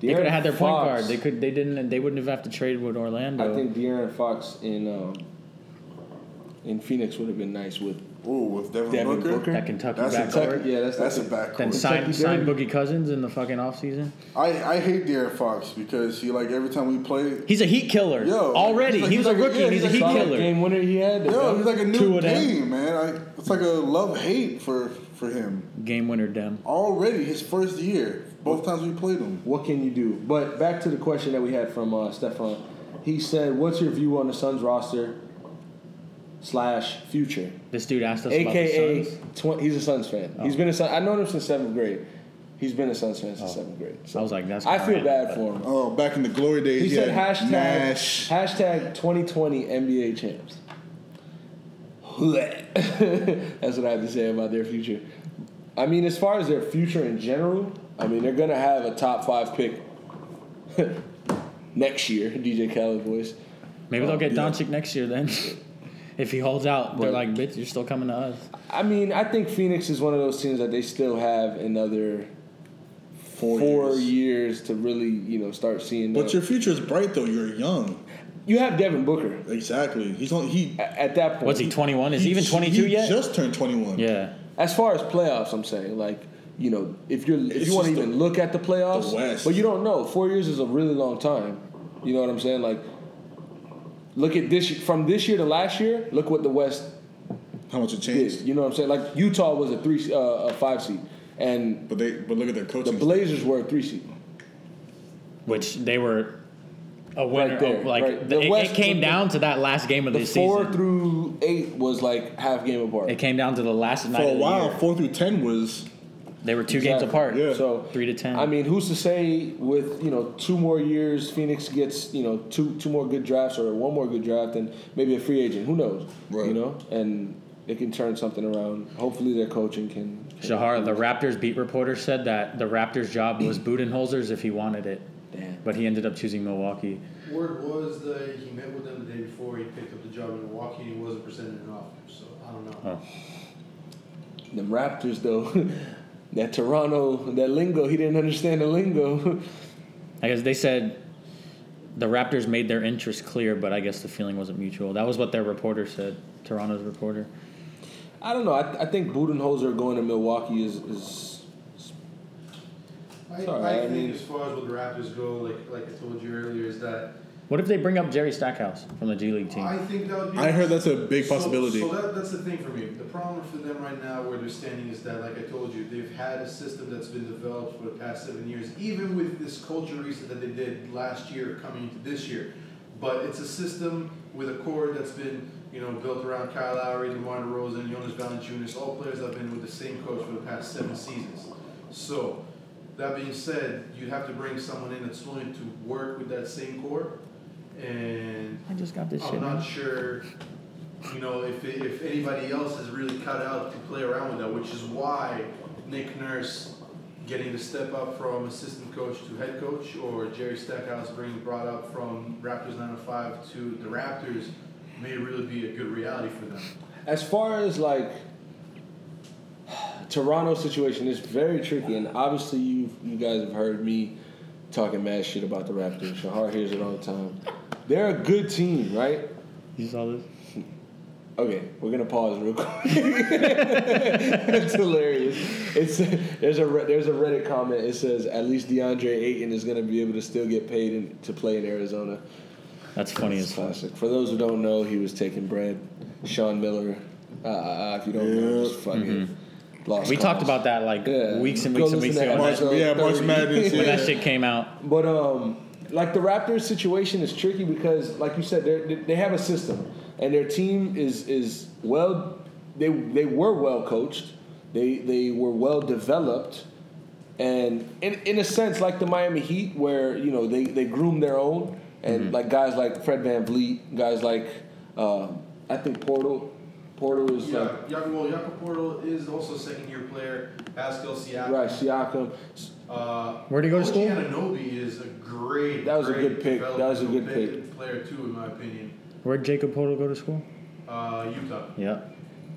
Speaker 3: They could have had their point guard. They could. They didn't. They wouldn't have have to trade with Orlando.
Speaker 2: I think De'Aaron Fox in um, in Phoenix would have been nice with
Speaker 4: Ooh, with Devin,
Speaker 2: Devin
Speaker 4: Booker.
Speaker 2: Booker.
Speaker 3: that Kentucky
Speaker 4: That's a
Speaker 3: backcourt.
Speaker 2: Yeah, that's
Speaker 4: That's a
Speaker 2: like
Speaker 4: backcourt.
Speaker 3: Then sign
Speaker 2: Kentucky
Speaker 3: sign Boogie Cousins in the fucking offseason.
Speaker 4: I, I hate De'Aaron Fox because he like every time we play,
Speaker 3: He's a heat killer.
Speaker 4: Yo,
Speaker 3: already.
Speaker 4: he's like-
Speaker 3: he was a
Speaker 4: like a-
Speaker 3: rookie
Speaker 4: yeah,
Speaker 3: and he's,
Speaker 4: he's
Speaker 3: a heat
Speaker 4: like-
Speaker 3: killer.
Speaker 2: game winner he had.
Speaker 4: yo, he's like a new game, man. I, it's like a love hate for for him
Speaker 3: Game winner, Dem.
Speaker 4: already. His first year, both times we played him.
Speaker 2: What can you do? But back to the question that we had from uh, Stefan. He said, "What's your view on the Suns roster slash future?"
Speaker 3: This dude asked us
Speaker 2: AKA,
Speaker 3: about the Suns.
Speaker 2: tw- he's a Suns fan. He's been a Sun. I known him since seventh grade. He's been a Suns fan since
Speaker 3: Oh.
Speaker 2: seventh grade.
Speaker 3: So I was like, that's
Speaker 2: I feel bad
Speaker 3: random,
Speaker 2: for him.
Speaker 4: Oh, back in the glory days,
Speaker 2: He
Speaker 4: he
Speaker 2: said
Speaker 4: had
Speaker 2: hashtag
Speaker 4: Nash.
Speaker 2: hashtag 2020 NBA champs. That's what I have to say about their future. I mean, as far as their future in general, I mean, they're gonna have a top five pick next year. DJ Khaled voice.
Speaker 3: Maybe they'll um, get
Speaker 4: yeah.
Speaker 3: Doncic next year then. if he holds out, they're like, bitch, you're still coming to us.
Speaker 2: I mean, I think Phoenix is one of those teams that they still have another
Speaker 4: Four
Speaker 2: four,
Speaker 4: years.
Speaker 2: years. to really, you know, start seeing.
Speaker 4: But
Speaker 2: the-
Speaker 4: your future is bright though. You're young.
Speaker 2: You have Devin Booker
Speaker 4: Exactly. He's on. He.
Speaker 2: A- at that point.
Speaker 3: What's he, 21? Is he even
Speaker 4: ju-
Speaker 3: 22
Speaker 4: he
Speaker 3: yet?
Speaker 4: Just turned 21.
Speaker 3: yeah.
Speaker 2: As far as playoffs, I'm saying like you know if you're if
Speaker 4: It's
Speaker 2: you want to
Speaker 4: just
Speaker 2: even
Speaker 4: the-
Speaker 2: look at the playoffs,
Speaker 4: the West.
Speaker 2: but you don't know. Four years is a really long time. You know what I'm saying? Like, look at this from this year to last year. Look what the West
Speaker 4: How much it
Speaker 2: did.
Speaker 4: changed?
Speaker 2: You know what I'm saying? Like Utah was a three, uh, a five seed, and
Speaker 4: But they. But look at their coaches.
Speaker 2: the
Speaker 4: coaching.
Speaker 2: Blazers were a three seed.
Speaker 3: Which they were a winner.
Speaker 2: Right there,
Speaker 3: like,
Speaker 2: right.
Speaker 3: the-
Speaker 2: The
Speaker 3: it,
Speaker 2: West-
Speaker 3: it came
Speaker 2: the-
Speaker 3: down to that last game of
Speaker 2: The
Speaker 3: this
Speaker 2: four
Speaker 3: season.
Speaker 2: through eight was like half game apart.
Speaker 3: it came down to the last night
Speaker 4: For
Speaker 3: of
Speaker 4: a
Speaker 3: the
Speaker 4: while,
Speaker 3: year.
Speaker 4: four through ten was.
Speaker 3: They were two games apart.
Speaker 4: Yeah.
Speaker 2: So
Speaker 3: Three to 10.
Speaker 2: I mean, who's to say with you know two more years, Phoenix gets you know two two more good drafts or one more good draft and maybe a free agent. Who knows?
Speaker 4: Right.
Speaker 2: You know, and it can turn something around. Hopefully, their coaching can. can
Speaker 3: Shahar, the Raptors beat reporter, said that the Raptors' job was Budenholzer's if he wanted it,
Speaker 2: Damn.
Speaker 3: but he ended up choosing Milwaukee.
Speaker 5: Word was that he met with them the day before he picked up the job in Milwaukee and he wasn't presented an offer. So I don't know.
Speaker 3: Oh.
Speaker 2: The Raptors though, that Toronto, that lingo, he didn't understand the lingo.
Speaker 3: I guess they said the Raptors made their interest clear, but I guess the feeling wasn't mutual. That was what their reporter said, Toronto's reporter.
Speaker 2: I don't know. I, I think Budenholzer going to Milwaukee is, is
Speaker 5: I,
Speaker 2: Sorry,
Speaker 5: I
Speaker 2: I
Speaker 5: think
Speaker 2: mean-
Speaker 5: as far as what the Raptors go, like like I told you earlier, is that
Speaker 3: What if they bring up Jerry Stackhouse from the G League team?
Speaker 5: I think that would be.
Speaker 4: I heard that's a big
Speaker 5: So-
Speaker 4: possibility.
Speaker 5: So, that, that's the thing for me. The problem for them right now, where they're standing, is that, like I told you, they've had a system that's been developed for the past seven years, even with this culture reset that they did last year coming into this year. But it's a system with a core that's been, you know, built around Kyle Lowry, DeMar DeRozan, Jonas Valanciunas, all players that have been with the same coach for the past seven seasons. So, that being said, you'd have to bring someone in that's willing to work with that same core, and
Speaker 3: I just got this.
Speaker 5: I'm
Speaker 3: man.
Speaker 5: not sure, you know, if, if anybody else is really cut out to play around with that, which is why Nick Nurse getting to step up from assistant coach to head coach, or Jerry Stackhouse being brought up from Raptors 905 to the Raptors may really be a good reality for them.
Speaker 2: As far as like Toronto's situation is very tricky, and obviously you you guys have heard me talking mad shit about the Raptors. Shahar hears it all the time. They're a good team, right?
Speaker 3: You saw this?
Speaker 2: Okay, we're gonna pause real quick. it's hilarious. It's there's a there's a Reddit comment. It says at least DeAndre Ayton is gonna be able to still get paid in, to play in Arizona.
Speaker 3: That's funny
Speaker 2: It's
Speaker 3: as fuck.
Speaker 2: classic. For those who don't know, he was taking bread. Sean Miller. Uh, uh, if you don't know, just fucking lost.
Speaker 3: Mm-hmm. We talked about that like
Speaker 2: Yeah.
Speaker 3: weeks and
Speaker 2: Go
Speaker 3: weeks and weeks ago.
Speaker 2: March-
Speaker 3: When that,
Speaker 4: yeah, March
Speaker 2: 30.
Speaker 4: Madness.
Speaker 3: when that shit came out.
Speaker 2: But um, like the Raptors situation is tricky because, like you said, they they have a system, and their team is is well. They they were well coached. They they were well developed, and in in a sense, like the Miami Heat, where you know they they groom their own, and like guys like Fred VanVleet, guys like uh, I think Poeltl. Poeltl is
Speaker 5: Yeah,
Speaker 2: like
Speaker 5: Jakob, well, Jakob Poeltl is also a second year player. Pascal Siakam.
Speaker 2: right Siakam.
Speaker 5: Uh,
Speaker 3: Where'd he go to
Speaker 5: OG
Speaker 3: school?
Speaker 5: Anunoby is a great.
Speaker 2: That was a
Speaker 5: great
Speaker 2: good pick. That was a good
Speaker 5: developmental
Speaker 2: pick.
Speaker 5: Player too, in my opinion.
Speaker 3: Where'd Jakob Poeltl go to school?
Speaker 5: Uh, Utah.
Speaker 3: Yeah.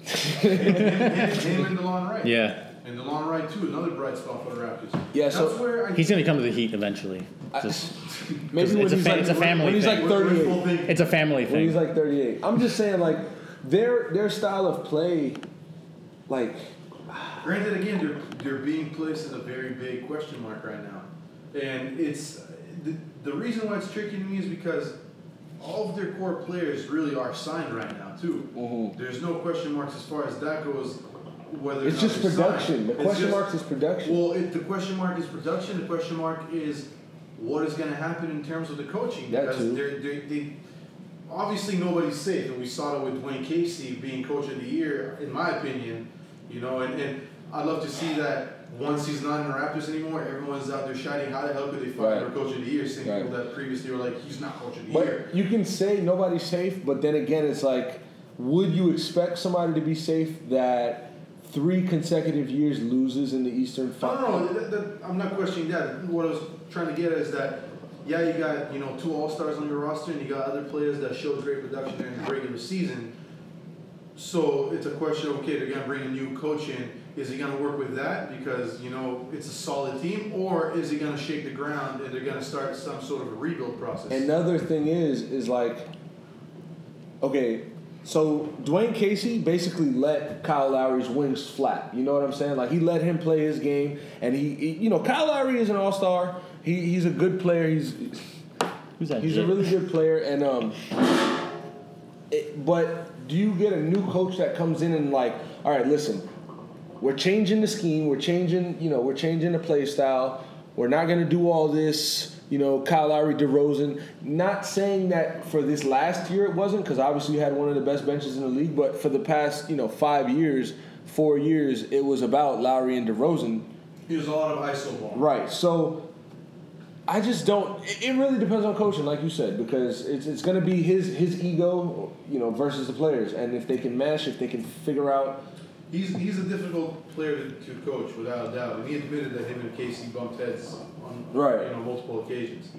Speaker 5: him, him, him and Delon Wright.
Speaker 3: Yeah.
Speaker 5: And Delon Wright too, another bright spot for the Raptors.
Speaker 2: Yeah,
Speaker 5: That's
Speaker 2: so-
Speaker 5: where I
Speaker 3: He's gonna come to the Heat eventually.
Speaker 2: I-
Speaker 3: Just,
Speaker 2: Maybe
Speaker 3: It's
Speaker 2: when
Speaker 3: a
Speaker 2: he's
Speaker 3: fa-
Speaker 2: like
Speaker 3: it's a family
Speaker 2: when he's
Speaker 3: thing.
Speaker 2: like
Speaker 5: We're- we're
Speaker 2: 38.
Speaker 5: full thinking.
Speaker 3: it's a family
Speaker 2: When he's
Speaker 3: thing.
Speaker 2: like 38. I'm just saying, like, their their style of play, like,
Speaker 5: Granted, again, they're they're being placed in a very big question mark right now, and it's the, the reason why it's tricky to me is because all of their core players really are signed right now too.
Speaker 2: Mhm.
Speaker 5: There's no question marks as far as that goes. Whether
Speaker 2: it's just production.
Speaker 5: signed.
Speaker 2: The question
Speaker 5: just-
Speaker 2: mark is production.
Speaker 5: Well, it, the question mark is production. The question mark is what is going to happen in terms of the coaching
Speaker 2: That
Speaker 5: because
Speaker 2: too.
Speaker 5: they're, they're, they obviously nobody's safe, and we saw it with Dwane Casey being coach of the year, in my opinion. You know, and, and I'd love to see that once he's not in the Raptors anymore, everyone's out there shouting, "How the hell could they fire
Speaker 2: Right.
Speaker 5: coach of the year?" Saying
Speaker 2: Right.
Speaker 5: people that previously were like, "He's not coach of the year."
Speaker 2: but you can say nobody's safe, but then again, it's like, would you expect somebody to be safe that three consecutive years loses in the Eastern
Speaker 5: No,
Speaker 2: Final?
Speaker 5: no, no that, that, I'm not questioning that. What I was trying to get at is that, yeah, you got you know two All Stars on your roster, and you got other players that showed great production during the regular season. So it's a question of okay, they're gonna bring a new coach in. Is he gonna work with that because you know it's a solid team, or is he gonna shake the ground and they're gonna start some sort of a rebuild process?
Speaker 2: Another thing is, is like, okay, so Dwane Casey basically let Kyle Lowry's wings flap. You know what I'm saying? Like he let him play his game, and he, he- you know, Kyle Lowry is an all star. He, he's a good player. He's
Speaker 3: Who's that?
Speaker 2: he's
Speaker 3: Jit?
Speaker 2: a really good player, and um, it, but do you get a new coach that comes in and like, all right, listen, we're changing the scheme, we're changing, you know, we're changing the play style. We're not gonna do all this, you know, Kyle Lowry, DeRozan. Not saying that for this last year it wasn't, because obviously you had one of the best benches in the league. But for the past, you know, five years, four years, it was about Lowry and DeRozan.
Speaker 5: he was a lot of iso ball.
Speaker 2: Right. So I just don't. It, it really depends on coaching, like you said, because it's it's going to be his his ego, you know, versus the players, and if they can mesh, if they can figure out.
Speaker 5: He's, he's a difficult player to, to coach without a doubt, and he admitted that him and Casey bumped heads on
Speaker 2: Right.
Speaker 5: you know multiple occasions.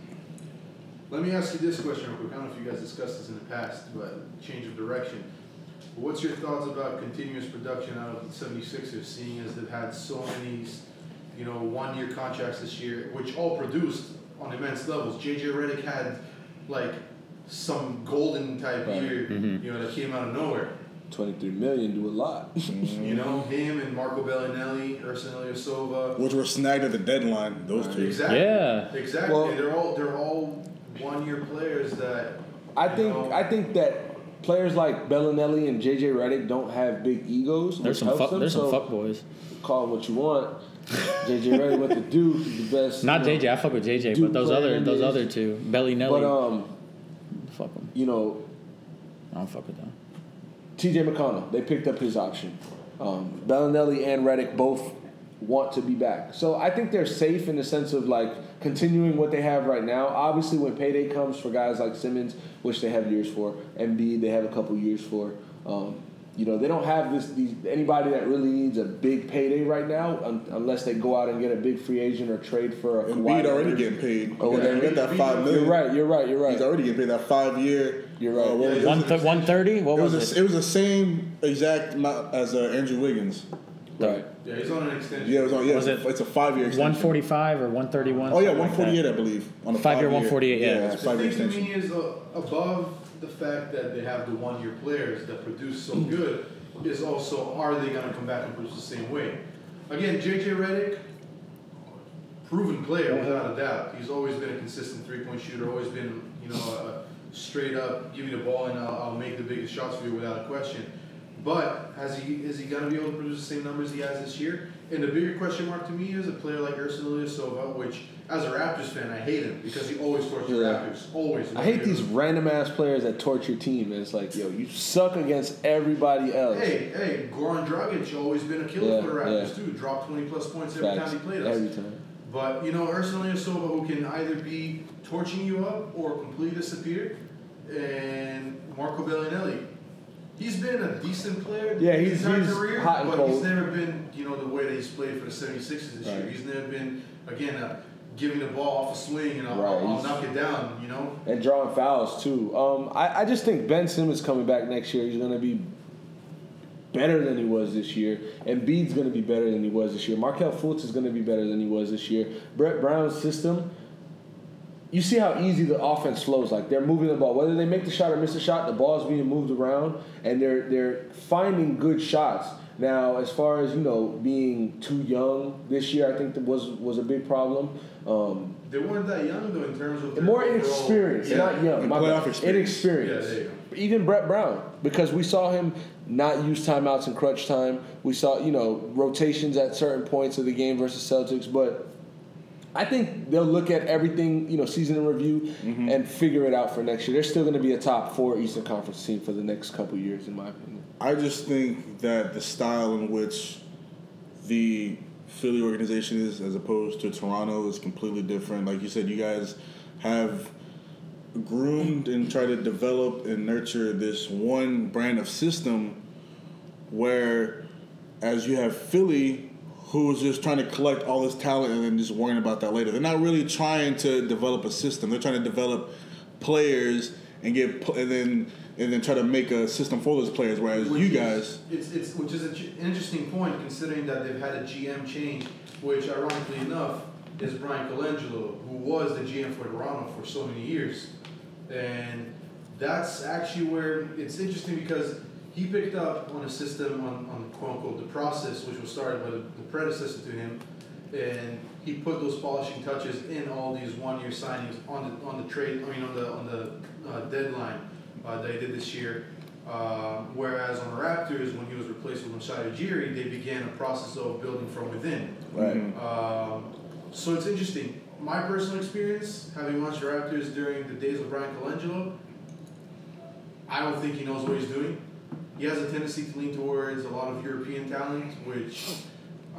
Speaker 5: Let me ask you this question real quick. I don't know if you guys discussed this in the past, but change of direction. What's your thoughts about continuous production out of the 76ers, seeing as they've had so many, you know, one-year contracts this year, which all produced on immense levels. JJ Redick had like some golden type
Speaker 2: Right.
Speaker 5: year, mm-hmm. you know, that came out of nowhere.
Speaker 2: 23 million do a lot. Mm-hmm.
Speaker 5: You know, him and Marco Belinelli, Ersan Ilyasova.
Speaker 4: Which were snagged at the deadline. Those two.
Speaker 5: Exactly.
Speaker 3: Yeah.
Speaker 5: Exactly.
Speaker 2: Well-
Speaker 5: they're all they're all one year players that
Speaker 2: I think
Speaker 5: know,
Speaker 2: I think that players like Belinelli and JJ Redick don't have big egos.
Speaker 3: There's
Speaker 2: which
Speaker 3: some
Speaker 2: helps
Speaker 3: fuck,
Speaker 2: them,
Speaker 3: there's some fuck boys.
Speaker 2: Call it what you want. JJ Redick went to Duke, he's the best.
Speaker 3: Not
Speaker 2: you know.
Speaker 3: JJ. I fuck with JJ, but those other those
Speaker 2: the-
Speaker 3: other two, Belly Nelly.
Speaker 2: But um,
Speaker 3: fuck them.
Speaker 2: you know,
Speaker 3: I don't fuck with them.
Speaker 2: TJ McConnell, they picked up his option. Um, Belinelli and Redick both want to be back. So I think they're safe in the sense of like continuing what they have right now. Obviously, when payday comes for guys like Simmons, which they have years for, Embiid, they have a couple years for. Um, you know, they don't have this these, anybody that really needs a big payday right now, un, unless they go out and get a big free agent or trade for a.
Speaker 4: Embiid already getting paid.
Speaker 2: Oh, then
Speaker 4: get that five million.
Speaker 2: You're right. You're right. You're right.
Speaker 4: He's already getting paid that five year.
Speaker 2: You're right.
Speaker 4: Uh, what
Speaker 5: Yeah,
Speaker 4: was it?
Speaker 3: One th- one thirty. What
Speaker 4: It
Speaker 3: was,
Speaker 4: was,
Speaker 3: it?
Speaker 4: the- it was the same exact amount as uh, Andrew Wiggins.
Speaker 2: right.
Speaker 5: yeah, he's on an extension.
Speaker 4: Yeah, it was on. Yeah,
Speaker 3: Was
Speaker 4: it's,
Speaker 3: it
Speaker 4: it's a five year.
Speaker 3: One forty five or one thirty one.
Speaker 4: Oh yeah, one forty eight, I believe. On a
Speaker 3: Five-year, 148, yeah.
Speaker 4: Yeah, it's
Speaker 5: The
Speaker 4: five year
Speaker 5: thing to
Speaker 4: extension.
Speaker 5: me is uh, above the fact that they have the one year players that produce so good is also are they going to come back and produce the same way? Again, JJ Redick, proven player without a doubt. He's always been a consistent three point shooter. Always been you know straight up give me the ball and I'll, I'll make the biggest shots for you without a question. But has he is he going to be able to produce the same numbers he has this year? And the bigger question mark to me is a player like Ersan Ilyasova, which as a Raptors fan I hate him because he always tortures
Speaker 2: Yeah.
Speaker 5: Raptors. Always.
Speaker 2: I hate these random ass players that torch your team. And it's like, yo, you suck against everybody else.
Speaker 5: Hey, hey, Goran Dragic always been a killer
Speaker 2: Yeah,
Speaker 5: for the Raptors
Speaker 2: yeah.
Speaker 5: too. Dropped twenty plus points every
Speaker 2: Facts.
Speaker 5: time he played us.
Speaker 2: Every time.
Speaker 5: But you know, Ersan Ilyasova who can either be torching you up or completely disappear, and Marco Belinelli. He's been a decent player
Speaker 2: Yeah,
Speaker 5: his
Speaker 2: he's-
Speaker 5: entire
Speaker 2: he's
Speaker 5: career,
Speaker 2: hot and
Speaker 5: but
Speaker 2: cold.
Speaker 5: he's never been, you know, the way that he's played for the 76ers this year.
Speaker 2: Right.
Speaker 5: He's never been, again, uh, giving the ball off a swing and I'll,
Speaker 2: Right,
Speaker 5: I'll, I'll
Speaker 2: he's-
Speaker 5: knock it down, you know?
Speaker 2: And drawing fouls too. Um, I, I just think Ben Simmons coming back next year. He's going to be better than he was this year. And Bede's going to be better than he was this year. Markelle Fultz is going to be better than he was this year. Brett Brown's system. You see how easy the offense flows. Like they're moving the ball, whether they make the shot or miss the shot, the ball's being moved around, and they're they're finding good shots. Now, as far as you know, being too young this year, I think that was was a big problem. Um,
Speaker 5: They weren't that young though in terms of their
Speaker 2: more
Speaker 5: overall-
Speaker 2: inexperienced,
Speaker 5: Yeah.
Speaker 2: not young.
Speaker 4: And
Speaker 2: my
Speaker 4: playoff
Speaker 2: bad.
Speaker 4: experience.
Speaker 2: Inexperienced.
Speaker 5: Yeah, there you
Speaker 2: Even Brett Brown, because we saw him not use timeouts in crunch time. We saw, you know, rotations at certain points of the game versus Celtics. But I think they'll look at everything, you know, season in review
Speaker 4: Mm-hmm.
Speaker 2: and figure it out for next year. They're still going to be a top four Eastern Conference team for the next couple years, in my opinion.
Speaker 4: I just think that the style in which the Philly organization is, as opposed to Toronto, is completely different. Like you said, you guys have groomed and tried to develop and nurture this one brand of system where, as you have Philly, who's just trying to collect all this talent and then just worrying about that later. They're not really trying to develop a system. They're trying to develop players and get and then and then try to make a system for those players. Whereas
Speaker 5: Which
Speaker 4: you
Speaker 5: is-
Speaker 4: guys,
Speaker 5: it's, it's which is an interesting point considering that they've had a GM change, which ironically enough is Bryan Colangelo, who was the GM for Toronto for so many years, and that's actually where it's interesting because he picked up on a system on, on quote unquote the process, which was started by the, the predecessor to him, and he put those polishing touches in all these one-year signings on the on the trade. I mean on the on the uh, deadline uh, that he did this year. Uh, whereas on the Raptors, when he was replaced with Masai Ujiri, they began a process of building from within.
Speaker 2: Right.
Speaker 5: Um, so it's interesting. My personal experience, having watched the Raptors during the days of Bryan Colangelo, I don't think he knows what he's doing. He has a tendency to lean towards a lot of European talent, which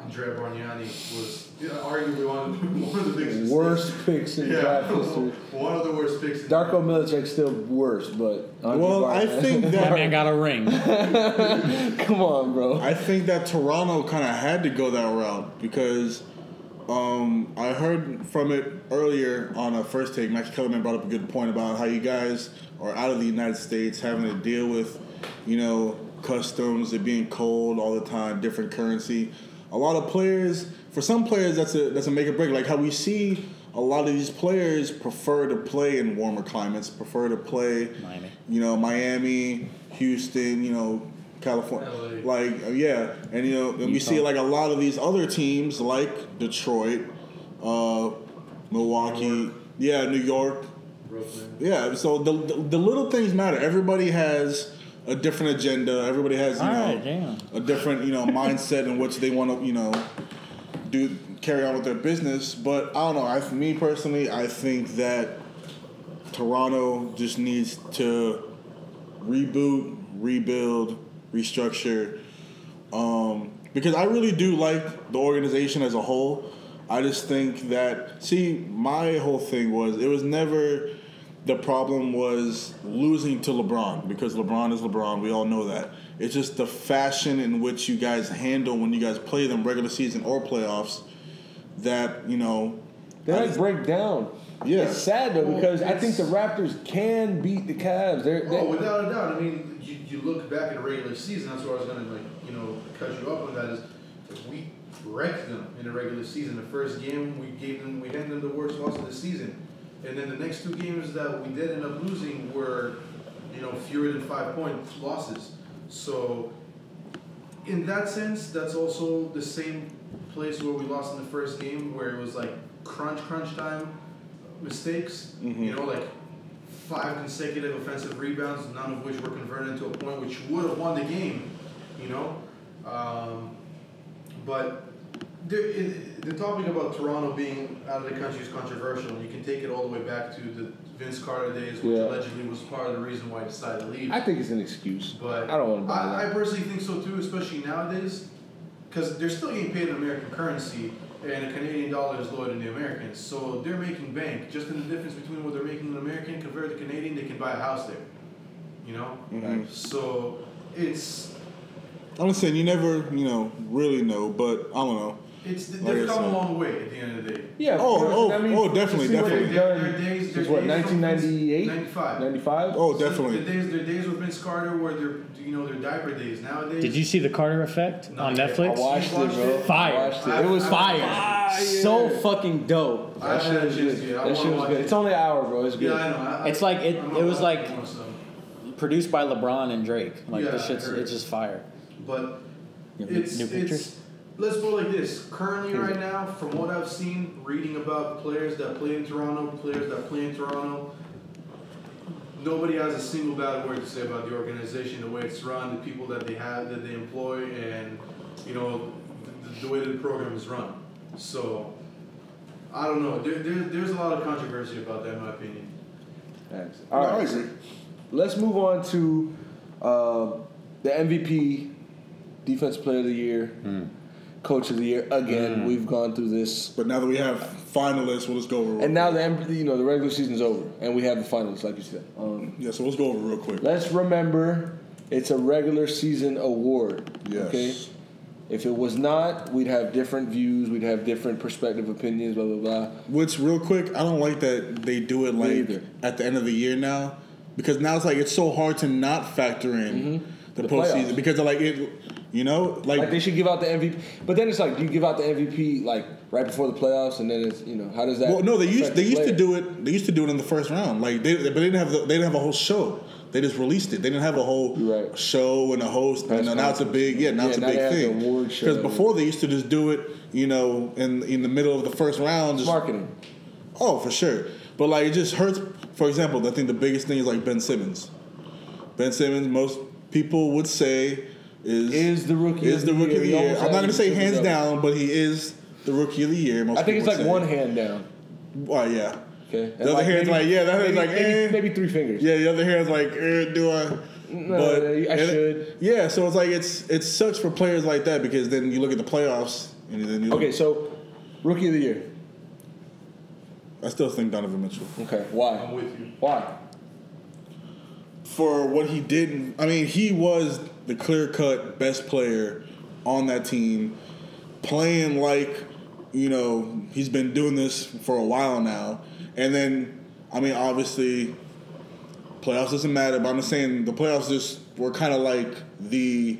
Speaker 5: Andrea Bargnani was yeah, arguably one of the, one of the biggest
Speaker 2: Worst picks in
Speaker 5: Yeah,
Speaker 2: draft history.
Speaker 5: one of the worst picks. in-
Speaker 2: Darko Milicic still worse, but Andre
Speaker 4: well, I think
Speaker 3: That
Speaker 4: that
Speaker 3: man got a ring.
Speaker 2: come on, bro.
Speaker 4: I think that Toronto kind of had to go that route because um, I heard from it earlier on a first take. Max Kellerman brought up a good point about how you guys are out of the United States having to deal with, you know, customs, it being cold all the time, different currency. A lot of players, for some players, that's a that's a make or break. Like how we see a lot of these players prefer to play in warmer climates, prefer to play
Speaker 3: Miami.
Speaker 4: you know, Miami, Houston, you know, California.
Speaker 5: LA.
Speaker 4: Like uh, yeah, and you know, and we see like a lot of these other teams like Detroit, uh, Milwaukee,
Speaker 5: New
Speaker 4: yeah, New York,
Speaker 5: Brooklyn.
Speaker 4: yeah. So the, the the little things matter. Everybody has a different agenda. Everybody has you
Speaker 3: All
Speaker 4: know
Speaker 3: right,
Speaker 4: a different you know mindset in which they want to you know do carry on with their business. But I don't know. I for me personally, I think that Toronto just needs to reboot, rebuild, restructure. Um, because I really do like the organization as a whole. I just think that see, my whole thing was it was never the problem was losing to LeBron because LeBron is LeBron. We all know that. It's just the fashion in which you guys handle when you guys play them regular season or playoffs that you know.
Speaker 2: They
Speaker 4: I just-
Speaker 2: break down.
Speaker 4: Yeah.
Speaker 2: It's sad though
Speaker 5: Well,
Speaker 2: because I think the Raptors can beat the Cavs. They're, they
Speaker 5: Oh, without a doubt. I mean, you, you look back at the regular season. That's where I was gonna like, you know, cut you up on that. Is we wrecked them in the regular season. The first game we gave them, we handed them the worst loss of the season, and then the next two games that we did end up losing were, you know, fewer than five point losses. So, in that sense, that's also the same place where we lost in the first game, where it was like crunch, crunch time mistakes. You know, like five consecutive offensive rebounds, none of which were converted into a point, which would have won the game. You know, um, but the topic about Toronto being out of the country is controversial. You can take it all the way back to the Vince Carter days, which
Speaker 2: Yeah.
Speaker 5: allegedly was part of the reason why he decided to leave.
Speaker 2: I think it's an excuse.
Speaker 5: But
Speaker 2: I don't want to buy
Speaker 5: I, I personally think so too, especially nowadays, because they're still getting paid in American currency, and the Canadian dollar is lower than the American, So they're making bank. Just in the difference between what they're making in American compared to Canadian, they can buy a house there. You know.
Speaker 4: Mhm.
Speaker 5: So it's
Speaker 4: I'm just saying you never you know really know, but I don't know.
Speaker 5: It's they've
Speaker 4: Like I
Speaker 5: come a
Speaker 4: said.
Speaker 5: long way at the end of the day.
Speaker 2: Yeah.
Speaker 4: Oh,
Speaker 2: of course.
Speaker 4: oh,
Speaker 2: I mean,
Speaker 4: oh,
Speaker 2: to
Speaker 4: definitely,
Speaker 2: see what
Speaker 4: definitely.
Speaker 2: they've
Speaker 5: Their,
Speaker 2: done
Speaker 5: their days, their
Speaker 2: since what,
Speaker 5: days from Vince-
Speaker 2: 1998?
Speaker 5: 95.
Speaker 2: 95?
Speaker 4: Oh, definitely.
Speaker 5: The days, their days with Vince Carter were their, you know, their diaper days. Nowadays,
Speaker 3: Did you see the Carter Effect
Speaker 5: No,
Speaker 3: on
Speaker 5: I-
Speaker 2: I
Speaker 3: Netflix?
Speaker 2: watched it, bro.
Speaker 3: Fire.
Speaker 2: I watched it. It was
Speaker 5: I-
Speaker 3: Fire.
Speaker 2: Fire.
Speaker 3: So fucking dope.
Speaker 5: I
Speaker 2: That
Speaker 5: haven't
Speaker 2: shit was
Speaker 5: had a chance
Speaker 2: good.
Speaker 5: I
Speaker 2: That shit
Speaker 5: wanna
Speaker 2: was
Speaker 5: watch
Speaker 2: good.
Speaker 5: it.
Speaker 2: It's only an hour, bro. It's good.
Speaker 5: Yeah, I know. I,
Speaker 3: It's like it-
Speaker 5: I'm
Speaker 3: it was
Speaker 5: I'm
Speaker 3: like-
Speaker 5: on.
Speaker 3: Produced by LeBron and Drake. Like
Speaker 5: Yeah,
Speaker 3: this
Speaker 5: I
Speaker 3: shit's
Speaker 5: heard.
Speaker 3: it's just fire.
Speaker 5: But
Speaker 3: You have
Speaker 5: it's
Speaker 3: new pictures?
Speaker 5: it's let's put it like this. Currently, right now, from what I've seen, reading about players that play in Toronto, players that play in Toronto, nobody has a single bad word to say about the organization, the way it's run, the people that they have, that they employ, and you know the, the way that the program is run. So. I don't know. There, there, there's a lot of controversy about that, in my opinion.
Speaker 2: Thanks.
Speaker 4: No,
Speaker 2: All
Speaker 4: I
Speaker 2: right.
Speaker 4: agree.
Speaker 2: Let's move on to uh, the MVP, Defensive Player of the Year,
Speaker 3: Hmm.
Speaker 2: Coach of the Year. Again, we've gone through this,
Speaker 4: But now that we have finalists, well, let's go over. real
Speaker 2: and now
Speaker 4: quick.
Speaker 2: the you know the regular season's over, and we have the finals, like you said. Um,
Speaker 4: yeah, so let's go over real quick.
Speaker 2: let's remember, it's a regular season award.
Speaker 4: Yes.
Speaker 2: Okay. If it was not, we'd have different views, we'd have different perspective, opinions, blah blah blah.
Speaker 4: Which, real quick, I don't like that they do it
Speaker 2: Me
Speaker 4: like
Speaker 2: either.
Speaker 4: at the end of the year now, because now it's like it's so hard to not factor in the,
Speaker 2: The
Speaker 4: postseason
Speaker 2: playoffs.
Speaker 4: because of like it, you know, like,
Speaker 2: Like they should give out the MVP, but then it's like, do you give out the MVP like right before the playoffs, and then it's you know how does that?
Speaker 4: well, no, they used they
Speaker 2: the
Speaker 4: used to do it. They used to do it in the first round, like they, but they didn't have the, they didn't have a whole show. They just released it. They didn't have a whole
Speaker 2: right.
Speaker 4: show and a host.
Speaker 2: Press
Speaker 4: and now it's a big yeah. Now
Speaker 2: Yeah,
Speaker 4: it's a
Speaker 2: now
Speaker 4: big thing. Because before they used to just do it, you know, in in the middle of the first round. Just,
Speaker 2: marketing.
Speaker 4: Oh, for sure. But like it just hurts. For example, I think the biggest thing is like Ben Simmons. Ben Simmons, most people would say is
Speaker 2: Is the rookie
Speaker 4: is the
Speaker 2: the
Speaker 4: rookie of the
Speaker 2: year. He
Speaker 4: year. I'm not gonna say hands
Speaker 2: double.
Speaker 4: down, but he is the rookie of the year. Most
Speaker 2: I think it's like
Speaker 4: would
Speaker 2: one hand down.
Speaker 4: Well, yeah.
Speaker 2: Okay. And
Speaker 4: The other hand's like, yeah, that hand's like,
Speaker 2: maybe,
Speaker 4: eh.
Speaker 2: maybe three fingers.
Speaker 4: Yeah, the other hand's like, eh, do I?
Speaker 2: No, I
Speaker 4: and-
Speaker 2: should.
Speaker 4: Yeah, so it's like it's it sucks for players like that because then you look at the playoffs and then you look,
Speaker 2: Okay, so rookie of the year.
Speaker 4: I still think Donovan Mitchell.
Speaker 2: Okay, why?
Speaker 5: I'm with you.
Speaker 2: Why?
Speaker 4: for what he did. I mean, he was the clear cut best player on that team, playing like, you know, he's been doing this for a while now. And then, I mean, obviously, playoffs doesn't matter, but I'm just saying the playoffs just were kind of like the,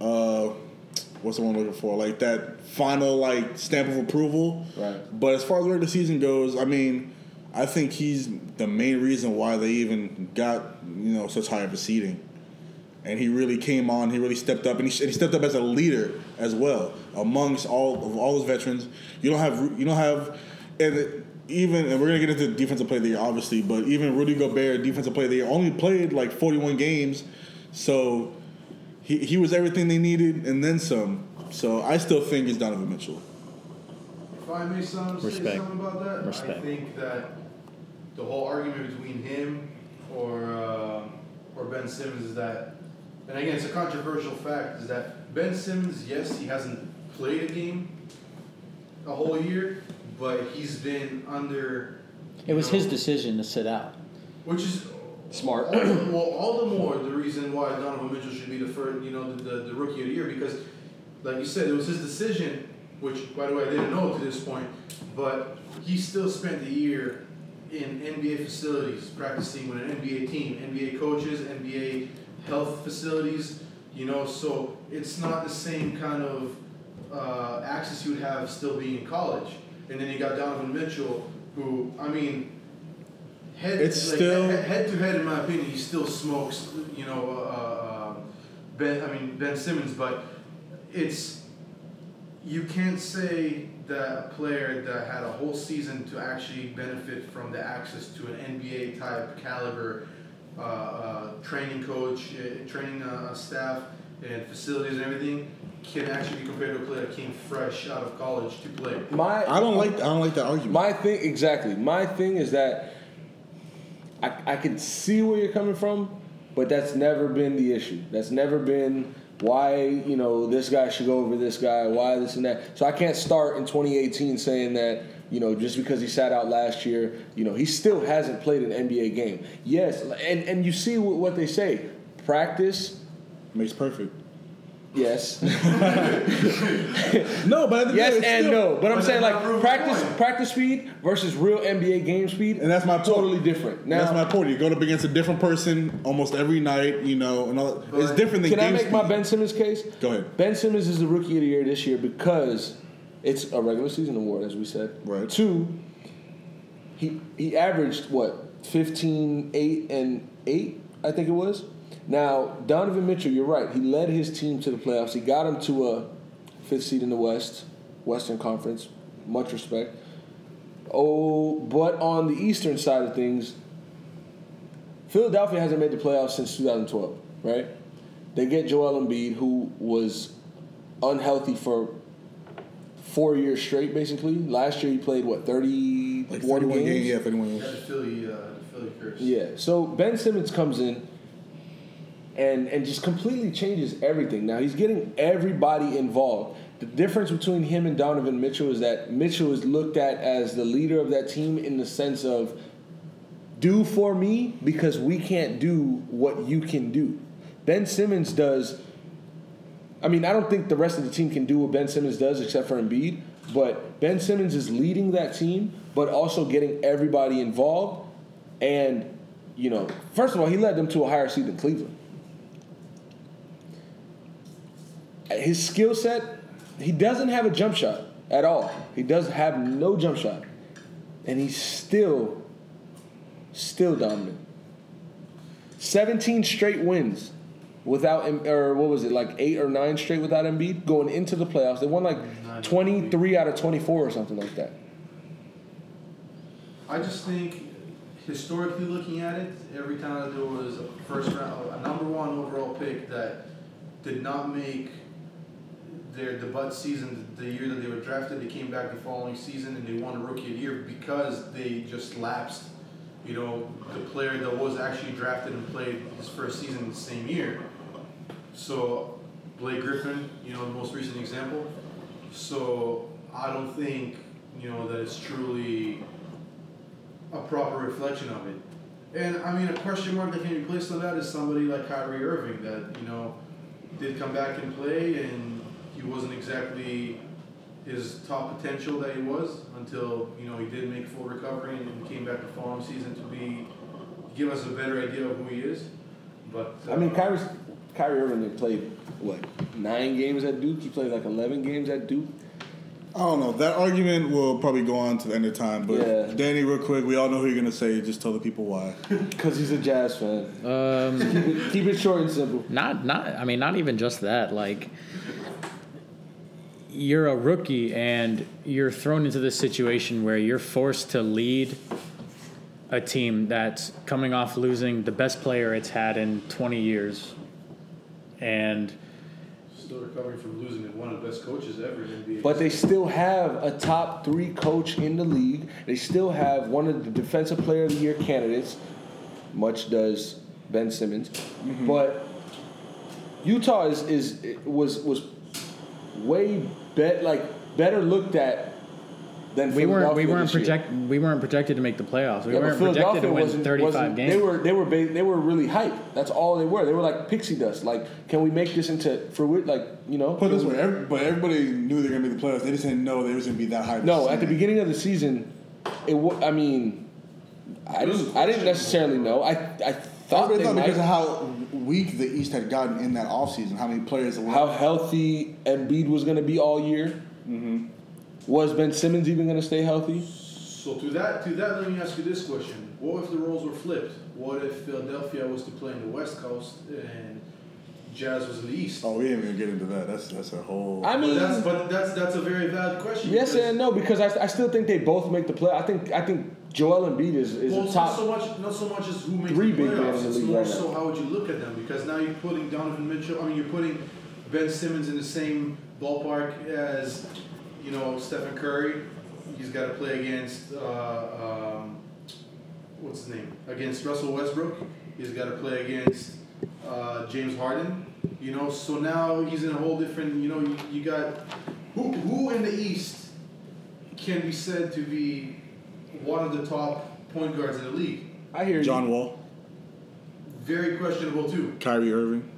Speaker 4: uh, what's the one I'm looking for? Like that final like stamp of approval.
Speaker 2: Right.
Speaker 4: But as far as where the season goes, I mean, I think he's the main reason why they even got you know such high of a seeding. And he really came on. He really stepped up, and he, and he stepped up as a leader as well amongst all of all those veterans. You don't have you don't have, and even and we're gonna get into defensive player of the year, obviously, but even Rudy Gobert, defensive player of the year, only played like 41 games, so he he was everything they needed and then some. So I still think it's Donovan Mitchell.
Speaker 5: If I may some, say
Speaker 3: Respect.
Speaker 5: something about that, I think that the whole argument between him or uh, or Ben Simmons is that, and again, it's a controversial fact, is that Ben Simmons, yes, he hasn't played a game a whole year, but he's been under.
Speaker 3: It was
Speaker 5: know,
Speaker 3: his decision to sit out.
Speaker 5: Which is
Speaker 2: Smart.
Speaker 5: All the, well, all the more the reason why Donovan Mitchell should be the first, you know, the, the, the rookie of the year because, like you said, it was his decision. Which, by the way, I didn't know to this point, but he still spent the year in NBA facilities practicing with an NBA team, NBA coaches, NBA health facilities. You know, so it's not the same kind of uh, access you would have still being in college. And then you got Donovan Mitchell, who I mean, head
Speaker 4: It's
Speaker 5: like,
Speaker 4: still-
Speaker 5: head, head to head in my opinion, he still smokes. You know, uh, uh, Ben. I mean Ben Simmons, but it's you can't say that a player that had a whole season to actually benefit from the access to an NBA type caliber uh, uh, training coach, uh, training uh, staff, and facilities and everything can actually be compared to a player that came fresh out of college to play.
Speaker 2: My
Speaker 4: I don't like I don't like that argument.
Speaker 2: My thing, exactly. My thing is that I, I can see where you're coming from, but that's never been the issue. That's never been why you know this guy should go over this guy, why this and that. So I can't start in 2018 saying that you know just because he sat out last year, you know he still hasn't played an NBA game. Yes, and and you see what what they say, practice.
Speaker 4: Makes perfect.
Speaker 2: Yes.
Speaker 4: No, but at the
Speaker 2: Yes
Speaker 4: day,
Speaker 2: and
Speaker 4: still-
Speaker 2: no, but I'm
Speaker 5: But
Speaker 2: saying like practice
Speaker 5: point.
Speaker 2: practice speed versus real NBA game speed,
Speaker 4: And that's my point.
Speaker 2: totally different. Now,
Speaker 4: That's my point. You go up against a different person almost every night, you know, and all, it's different than
Speaker 2: can I
Speaker 4: game
Speaker 2: make my. Ben Simmons case?
Speaker 4: Go ahead.
Speaker 2: Ben Simmons is the rookie of the year this year because it's a regular season award, as we said.
Speaker 4: Right.
Speaker 2: Two, he he averaged what 15, 8, and eight, I think it was. Now Donovan Mitchell, you're right. He led his team to the playoffs. He got him to a fifth seed in the West, Western Conference. Much respect. Oh, but on the Eastern side of things, Philadelphia hasn't made the playoffs since 2012, right? They get Joel Embiid, who was unhealthy for four years straight, basically. Last year he played what 31
Speaker 4: Like 31
Speaker 2: games.
Speaker 4: games, yeah, 31
Speaker 5: Yeah,
Speaker 4: games.
Speaker 5: the Philly, uh, the Philly curse.
Speaker 2: Yeah. So Ben Simmons comes in and and just completely changes everything. Now he's getting everybody involved. The difference between him and Donovan Mitchell is that Mitchell is looked at as the leader of that team in the sense of do for me because we can't do what you can do. Ben Simmons does I mean, I don't think the rest of the team can do what Ben Simmons does except for Embiid, but Ben Simmons is leading that team, but also getting everybody involved. And, you know, first of all, he led them to a higher seed than Cleveland. His skill set, he doesn't have a jump shot at all. He does have no jump shot. And he's still, still dominant. 17 straight wins without, Em- or what was it, like eight or nine straight without Embiid going into the playoffs. They won like 23 out of 24 or something like that.
Speaker 5: I just think, historically looking at it, every time that there was a first round, a number one overall pick that did not make their debut season the year that they were drafted, they came back the following season and they won a rookie of the year because they just lapsed. You know, the player that was actually drafted and played his first season the same year. So, Blake Griffin, you know, the most recent example. So, I don't think, you know, that it's truly a proper reflection of it. And I mean, a question mark that can be placed on that is somebody like Kyrie Irving that you know did come back and play, and he wasn't exactly his top potential that he was until you know he did make full recovery and came back the following season to be give us a better idea of who he is. But
Speaker 2: I mean,
Speaker 5: uh,
Speaker 2: Kyrie, Kyrie Irving they played what nine games at Duke. He played like eleven games at Duke.
Speaker 4: I don't know. That argument will probably go on to the end of time. But
Speaker 2: Yeah.
Speaker 4: Danny, real quick, we all know who you're gonna say. Just tell the people why.
Speaker 2: Because he's a Jazz fan.
Speaker 3: Um,
Speaker 2: Keep it, keep it short and simple.
Speaker 3: not not I mean not even just that like you're a rookie and you're thrown into this situation where you're forced to lead a team that's coming off losing the best player it's had in 20 years and
Speaker 5: Still recovering from losing one of the best coaches ever in the NBA.
Speaker 2: But they still have a top three coach in the league. They still have one of the defensive player of the year candidates, much does Ben Simmons. Mm-hmm. But Utah is, is was was way bet like better looked at than
Speaker 3: we weren't we weren't
Speaker 2: this year.
Speaker 3: project we weren't projected to make the playoffs. We
Speaker 2: Yeah,
Speaker 3: weren't projected
Speaker 2: Philadelphia
Speaker 3: to win
Speaker 2: wasn't,
Speaker 3: 35
Speaker 2: wasn't
Speaker 3: games.
Speaker 2: they were they were ba- they were really hype. That's all they were. They were like pixie dust. Like, can we make this into for like you know?
Speaker 4: Put this way, every, but everybody knew they were gonna make the playoffs. They just didn't know they was gonna be that high.
Speaker 2: No, at the beginning of the season, it. wa- I mean, I didn't. I didn't necessarily know. I I thought
Speaker 4: Everybody
Speaker 2: they
Speaker 4: thought
Speaker 2: might.
Speaker 4: because of how weak the East had gotten in that offseason, how many players
Speaker 2: how healthy Embiid was going to be all year.
Speaker 4: Mm-hmm.
Speaker 2: Was Ben Simmons even going to stay healthy?
Speaker 5: So to that, to that, let me ask you this question: What if the roles were flipped? What if Philadelphia was to play in the West Coast and Jazz was in the East?
Speaker 4: Oh, we ain't even going to get into that. That's that's a whole.
Speaker 2: I
Speaker 5: but
Speaker 2: mean,
Speaker 5: that's but that's that's a very valid question.
Speaker 2: yes
Speaker 5: because-
Speaker 2: and no because I, I still think they both make the play. I think I think Joel Embiid is is
Speaker 5: Well,
Speaker 2: a top.
Speaker 5: not so much not so much as who makes
Speaker 2: three
Speaker 5: the
Speaker 2: big men in the
Speaker 5: It's
Speaker 2: league
Speaker 5: more
Speaker 2: right
Speaker 5: so
Speaker 2: now.
Speaker 5: how would you look at them because now you're putting Donovan Mitchell. I mean, you're putting Ben Simmons in the same ballpark as you know Stephen Curry. He's got to play against uh, um, what's his name against Russell Westbrook. He's got to play against uh, James Harden. You know, so now he's in a whole different. You know, you, you got who who in the East can be said to be one of the top point guards in the league.
Speaker 2: I hear
Speaker 4: John
Speaker 2: you.
Speaker 4: Wall,
Speaker 5: Very questionable too.
Speaker 4: Kyrie Irving,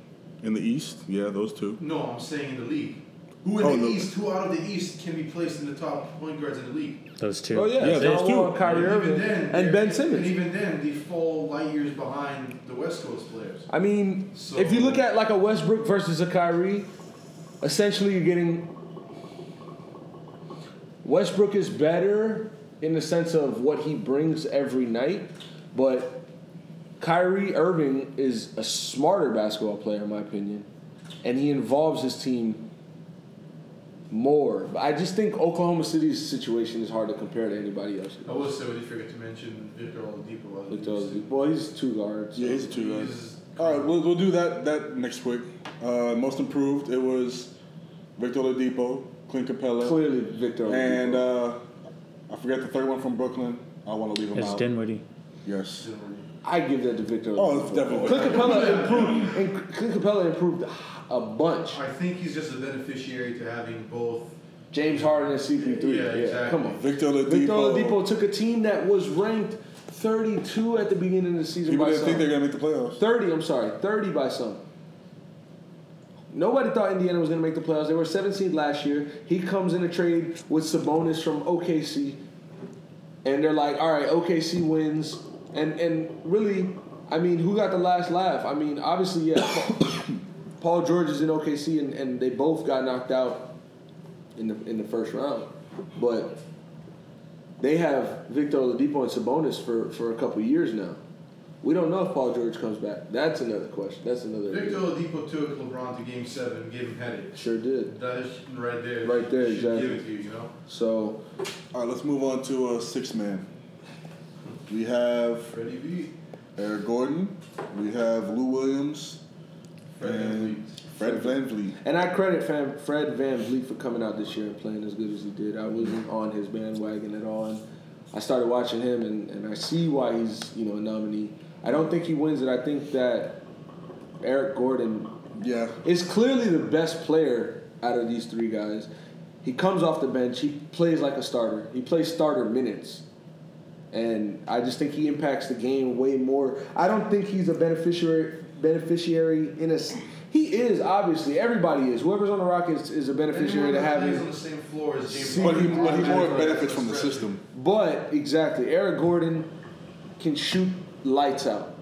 Speaker 4: in the East. Yeah, those two.
Speaker 5: No, I'm saying in the league. Who in
Speaker 4: Oh,
Speaker 5: the
Speaker 4: no.
Speaker 5: East? Who out of the East can be placed in the top point guards in the league?
Speaker 3: Those two.
Speaker 2: Oh yeah,
Speaker 4: Yeah, those two.
Speaker 2: Wall, Kyrie
Speaker 5: And
Speaker 2: Irving,
Speaker 5: then,
Speaker 2: and
Speaker 5: they're-
Speaker 2: Ben Simmons.
Speaker 5: And even then, they fall light years behind the West Coast players.
Speaker 2: I mean,
Speaker 5: So-
Speaker 2: if you look at like a Westbrook versus a Kyrie, essentially you're getting Westbrook is better in the sense of what he brings every night, but Kyrie Irving is a smarter basketball player in my opinion, and he involves his team more. But I just think Oklahoma City's situation is hard to compare to anybody else.
Speaker 5: I will say we did forget to mention Victor Oladipo.
Speaker 2: Victor Oladipo- Well, he's two guards.
Speaker 4: Yeah, he's a two guy.
Speaker 5: He's-
Speaker 4: All right, we'll, we'll do that that next week. Uh, most improved, it was Victor Oladipo, Clint Capela,
Speaker 2: Clearly, Victor. Oladipo.
Speaker 4: and uh, I forget the third one from Brooklyn. I want to leave him
Speaker 3: It's
Speaker 4: out.
Speaker 3: Dinwiddie.
Speaker 4: Yes.
Speaker 2: I give that to Victor.
Speaker 4: Oh, it's definitely
Speaker 2: Clint Capela improved. And Clint Capela improved a bunch.
Speaker 5: I think he's just a beneficiary to having both.
Speaker 2: James Harden and CP3.
Speaker 5: Yeah, exactly.
Speaker 2: Come on.
Speaker 4: Victor Oladipo.
Speaker 2: Victor Oladipo took a team that was ranked 32 at the beginning of the season
Speaker 4: People
Speaker 2: by
Speaker 4: didn't think they're gonna make the playoffs.
Speaker 2: 30, I'm sorry, 30 by some. Nobody thought Indiana was going to make the playoffs. They were 17th last year. He comes in a trade with Sabonis from OKC, and they're like, "All right, OKC wins." And and really, I mean, who got the last laugh? I mean, obviously, yeah, Paul George is in OKC, and, and they both got knocked out in the in the first round, but they have Victor Oladipo and Sabonis for, for a couple years now. We don't know if Paul George comes back. That's another question. That's another.
Speaker 5: Victor Oladipo took LeBron to Game Seven gave him headaches.
Speaker 2: Sure did.
Speaker 5: That is right there.
Speaker 2: Right there, exactly.
Speaker 5: Give it to you, you know.
Speaker 2: So
Speaker 4: All right, let's move on to a six man. We have
Speaker 5: Freddie B.
Speaker 4: Eric Gordon. We have Lou Williams
Speaker 5: Fred
Speaker 4: and Fred VanVleet.
Speaker 2: And I credit Fred VanVleet for coming out this year and playing as good as he did. I wasn't on his bandwagon at all. And I started watching him, and, and I see why he's you know a nominee. I don't think he wins it. I think that Eric Gordon
Speaker 4: Yeah.
Speaker 2: is clearly the best player out of these three guys. He comes off the bench. He plays like a starter. He plays starter minutes. And I just think he impacts the game way more. I don't think he's a beneficiary beneficiary in a. he is obviously everybody is. Whoever's on the Rockets is a beneficiary to
Speaker 5: Anyone that plays on the same floor as James.
Speaker 4: But he, but he more benefits from the system.
Speaker 2: But exactly, Eric Gordon can shoot lights out.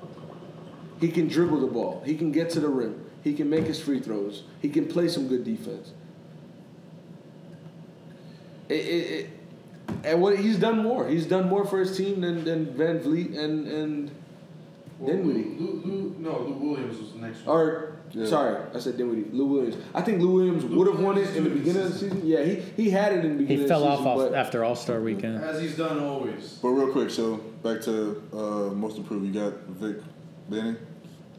Speaker 2: He can dribble the ball. He can get to the rim. He can make his free throws. He can play some good defense. It, it, it, and what he's done more. He's done more for his team than, than VanVleet and and
Speaker 5: Well,
Speaker 2: Dinwiddie.
Speaker 5: Lou, Lou, no, Lou Williams was the next one.
Speaker 2: Or
Speaker 4: Yeah.
Speaker 2: sorry, I said Dinwiddie. Lou Williams. I think Lou Williams would have won it in the
Speaker 5: is
Speaker 2: beginning of the season. Yeah, he, he had it in the beginning.
Speaker 3: He
Speaker 2: beginning.
Speaker 3: fell
Speaker 2: of the
Speaker 3: off,
Speaker 2: season,
Speaker 3: off after All Star weekend.
Speaker 5: As he's done always.
Speaker 4: But real quick, so back to uh, most improved. You got Vic Benny,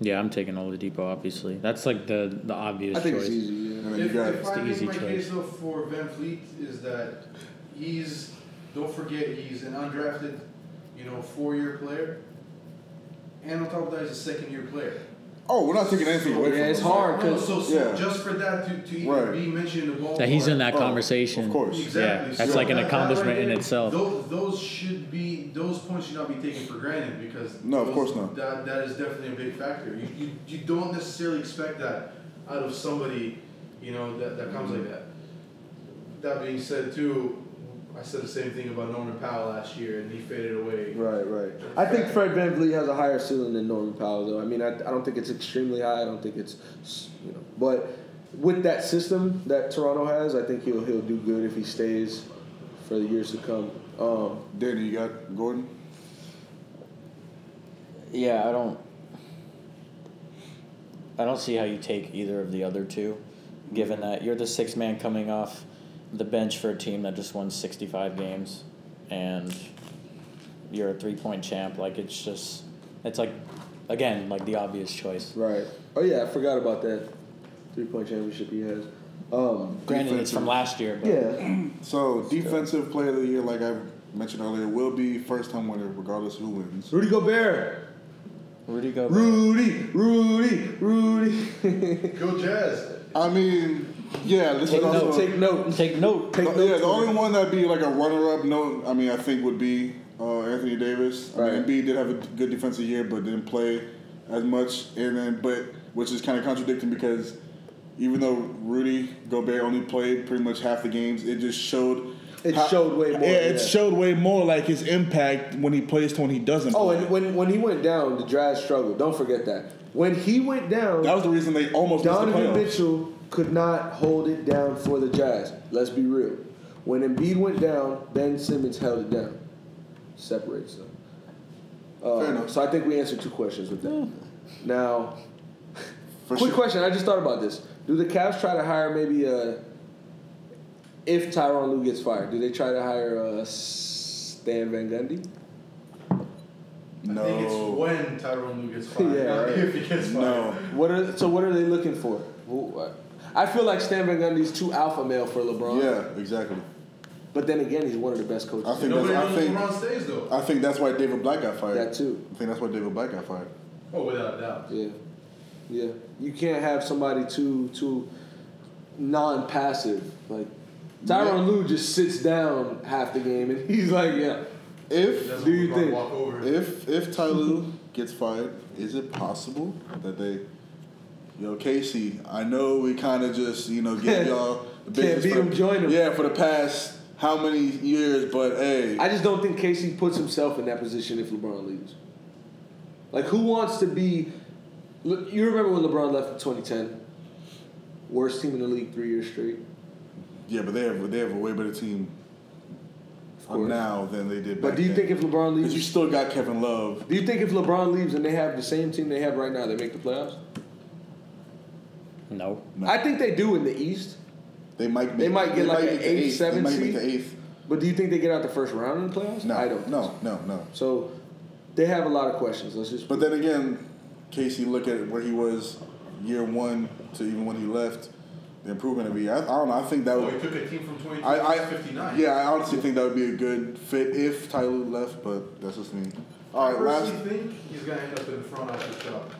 Speaker 3: Yeah, I'm taking Oladipo. Obviously, that's like the the obvious choice
Speaker 2: I think
Speaker 3: choice.
Speaker 2: it's easy. Yeah.
Speaker 4: and then
Speaker 5: If,
Speaker 4: you got
Speaker 5: if I
Speaker 3: the
Speaker 5: make
Speaker 3: easy
Speaker 5: my
Speaker 3: choice.
Speaker 5: case though for VanVleet is that he's don't forget he's an undrafted, you know, four year player. And on top of that he's a second year player.
Speaker 4: Oh, we're not taking anything away from
Speaker 2: Yeah, it's
Speaker 4: him.
Speaker 2: hard.
Speaker 5: No,
Speaker 2: 'cause-
Speaker 5: so, so
Speaker 4: yeah.
Speaker 5: just for that to, to even
Speaker 4: Right.
Speaker 5: be mentioned in the ballpark.
Speaker 3: That he's in that
Speaker 4: Oh,
Speaker 3: conversation.
Speaker 4: of course.
Speaker 5: Exactly.
Speaker 3: Yeah, that's
Speaker 5: So
Speaker 3: like an
Speaker 5: that- that
Speaker 3: accomplishment
Speaker 5: right
Speaker 3: in itself.
Speaker 5: Those, those should be those points should not be taken for granted because
Speaker 4: No, of course not.
Speaker 5: That that is definitely a big factor. You, you you don't necessarily expect that out of somebody, you know, that, that comes like that. That being said, too, I said the same thing about Norman Powell last year, and he faded away.
Speaker 2: Right, right. I think Fred VanVleet has a higher ceiling than Norman Powell, though. I mean, I, I don't think it's extremely high. I don't think it's, you know, but with that system that Toronto has, I think he'll he'll do good if he stays for the years to come. Um,
Speaker 4: Danny, you got Gordon.
Speaker 3: Yeah, I don't. I don't see how you take either of the other two, given that you're the sixth man coming off the bench for a team that just won 65 games, and you're a three point champ. Like it's just, it's like, again, like the obvious choice.
Speaker 2: right. Oh yeah, I forgot about that three point championship he has. Um,
Speaker 3: Granted, it's from last year, but
Speaker 2: yeah.
Speaker 4: So defensive player of the year, like I mentioned earlier, will be first time winner regardless who wins.
Speaker 2: Rudy Gobert.
Speaker 3: Rudy Gobert.
Speaker 2: Rudy, Rudy, Rudy.
Speaker 5: Go Jazz.
Speaker 4: I mean, yeah, this
Speaker 2: take
Speaker 4: also
Speaker 2: note. Take note.
Speaker 3: Take note.
Speaker 2: Take
Speaker 4: yeah.
Speaker 2: note.
Speaker 4: The only one that'd be like a runner-up. No, I mean, I think would be uh, Anthony Davis. I
Speaker 2: Right.
Speaker 4: mean, Embiid did have a good defensive year, but didn't play as much. And then, but which is kind of contradicting because even though Rudy Gobert only played pretty much half the games, it just showed.
Speaker 2: It
Speaker 4: how-
Speaker 2: showed way more,
Speaker 4: Yeah, it
Speaker 2: yeah.
Speaker 4: showed way more like his impact when he plays to when he doesn't.
Speaker 2: Oh,
Speaker 4: play.
Speaker 2: and when when he went down, the Jazz struggled. Don't forget that. When he went down,
Speaker 4: that was the reason they almost
Speaker 2: Donovan. Mitchell could not hold it down for the Jazz. Let's be real. When Embiid went down, Ben Simmons held it down. Separates them. Uh,
Speaker 4: Fair enough.
Speaker 2: So I think we answered two questions with that. Now,
Speaker 4: For
Speaker 2: quick
Speaker 4: sure.
Speaker 2: question. I just thought about this. Do the Cavs try to hire maybe a? If Tyronn Lue gets fired, do they try to hire a Stan Van Gundy?
Speaker 4: No.
Speaker 5: I think it's when Tyronn Lue gets fired,
Speaker 2: Yeah, right.
Speaker 5: if he gets fired.
Speaker 4: No.
Speaker 2: What are so? What are they looking for? Who- uh, I feel like Stan Van Gundy's too alpha male for LeBron.
Speaker 4: Yeah, exactly.
Speaker 2: But then again, he's one of the best coaches.
Speaker 4: I think
Speaker 5: Nobody
Speaker 4: that's. I think.
Speaker 5: LeBron stays though.
Speaker 4: I think that's why David Blatt got fired.
Speaker 2: That too.
Speaker 4: I think that's why David Blatt got fired.
Speaker 5: Oh, without a doubt.
Speaker 2: Yeah, yeah. You can't have somebody too too non-passive. Like Tyronn Lue just sits down half the game and he's like, yeah.
Speaker 4: If
Speaker 2: Do you think-
Speaker 5: walk over.
Speaker 4: if if Ty Lue gets fired, is it possible that they, yo Casey? I know we kind of just you know give y'all the
Speaker 2: Can't beat him, join him.
Speaker 4: Yeah, for the past how many years? But hey,
Speaker 2: I just don't think Casey puts himself in that position if LeBron leaves. Like, who wants to be? Look, you remember when LeBron left in 2010? Worst team in the league three years straight.
Speaker 4: yeah, but they have they have a way better team now than they did.
Speaker 2: But do you
Speaker 4: then.
Speaker 2: think if LeBron leaves
Speaker 4: Because you still got Kevin Love.
Speaker 2: do you think if LeBron leaves and they have the same team they have right now, they make the playoffs?
Speaker 3: No.
Speaker 4: No.
Speaker 2: I think they do in the East.
Speaker 4: They might. Make,
Speaker 2: They might get like an eighth,
Speaker 4: eighth.
Speaker 2: seventh
Speaker 4: They might make
Speaker 2: seed.
Speaker 4: the eighth.
Speaker 2: But do you think they get out the first round in the playoffs?
Speaker 4: No,
Speaker 2: I don't.
Speaker 4: No, no, no.
Speaker 2: So they have a lot of questions. Let's just.
Speaker 4: But then again, Casey, look at where he was year one to even when he left. The improvement of be. I, I don't know. I think that
Speaker 5: Oh,
Speaker 4: would.
Speaker 5: he took a team from 22
Speaker 4: I, I
Speaker 5: to 59.
Speaker 4: Yeah, I honestly think that would be a good fit if Tyler left, but that's just me. All
Speaker 5: I
Speaker 4: right, last
Speaker 5: personally think he's going to end up in the front office job.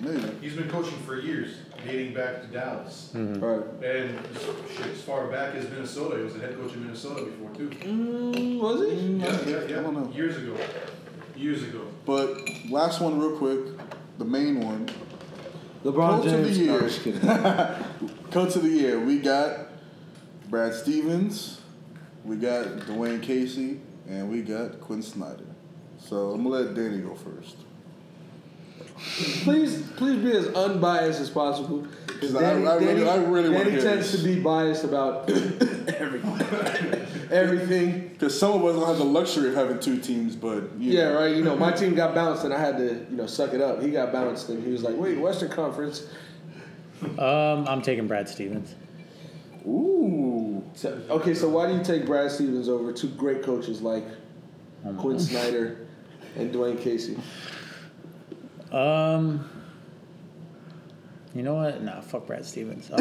Speaker 4: maybe.
Speaker 5: He's been coaching for years, dating back to Dallas.
Speaker 4: Mm-hmm.
Speaker 2: Right.
Speaker 5: And shit, as far back as Minnesota, he was the head coach in Minnesota before, too.
Speaker 2: Mm, was he?
Speaker 5: Yeah, yeah, yeah.
Speaker 4: I don't know.
Speaker 5: Years ago. Years ago.
Speaker 4: But last one, real quick, the main one.
Speaker 2: LeBron
Speaker 4: Coach of the
Speaker 2: James.
Speaker 4: year.
Speaker 2: No, just kidding.
Speaker 4: Coach of the year, we got Brad Stevens, we got Dwane Casey, and we got Quin Snyder. So I'm gonna let Danny go first.
Speaker 2: Please, please be as unbiased as possible.
Speaker 4: 'Cause I- I really- I really wanna
Speaker 2: Danny
Speaker 4: hear
Speaker 2: tends
Speaker 4: this.
Speaker 2: to be biased about everything. everything.
Speaker 4: Because some of us don't have the luxury of having two teams, but you
Speaker 2: Yeah,
Speaker 4: know.
Speaker 2: right. You know, my team got bounced, and I had to, you know, suck it up. He got bounced, and he was like, "Wait, Western Conference."
Speaker 3: Um, I'm taking Brad Stevens.
Speaker 4: Ooh.
Speaker 2: So, okay, so why do you take Brad Stevens over two great coaches like Quin Snyder and Dwane Casey?
Speaker 3: Um, you know what? Nah, fuck Brad Stevens. Uh,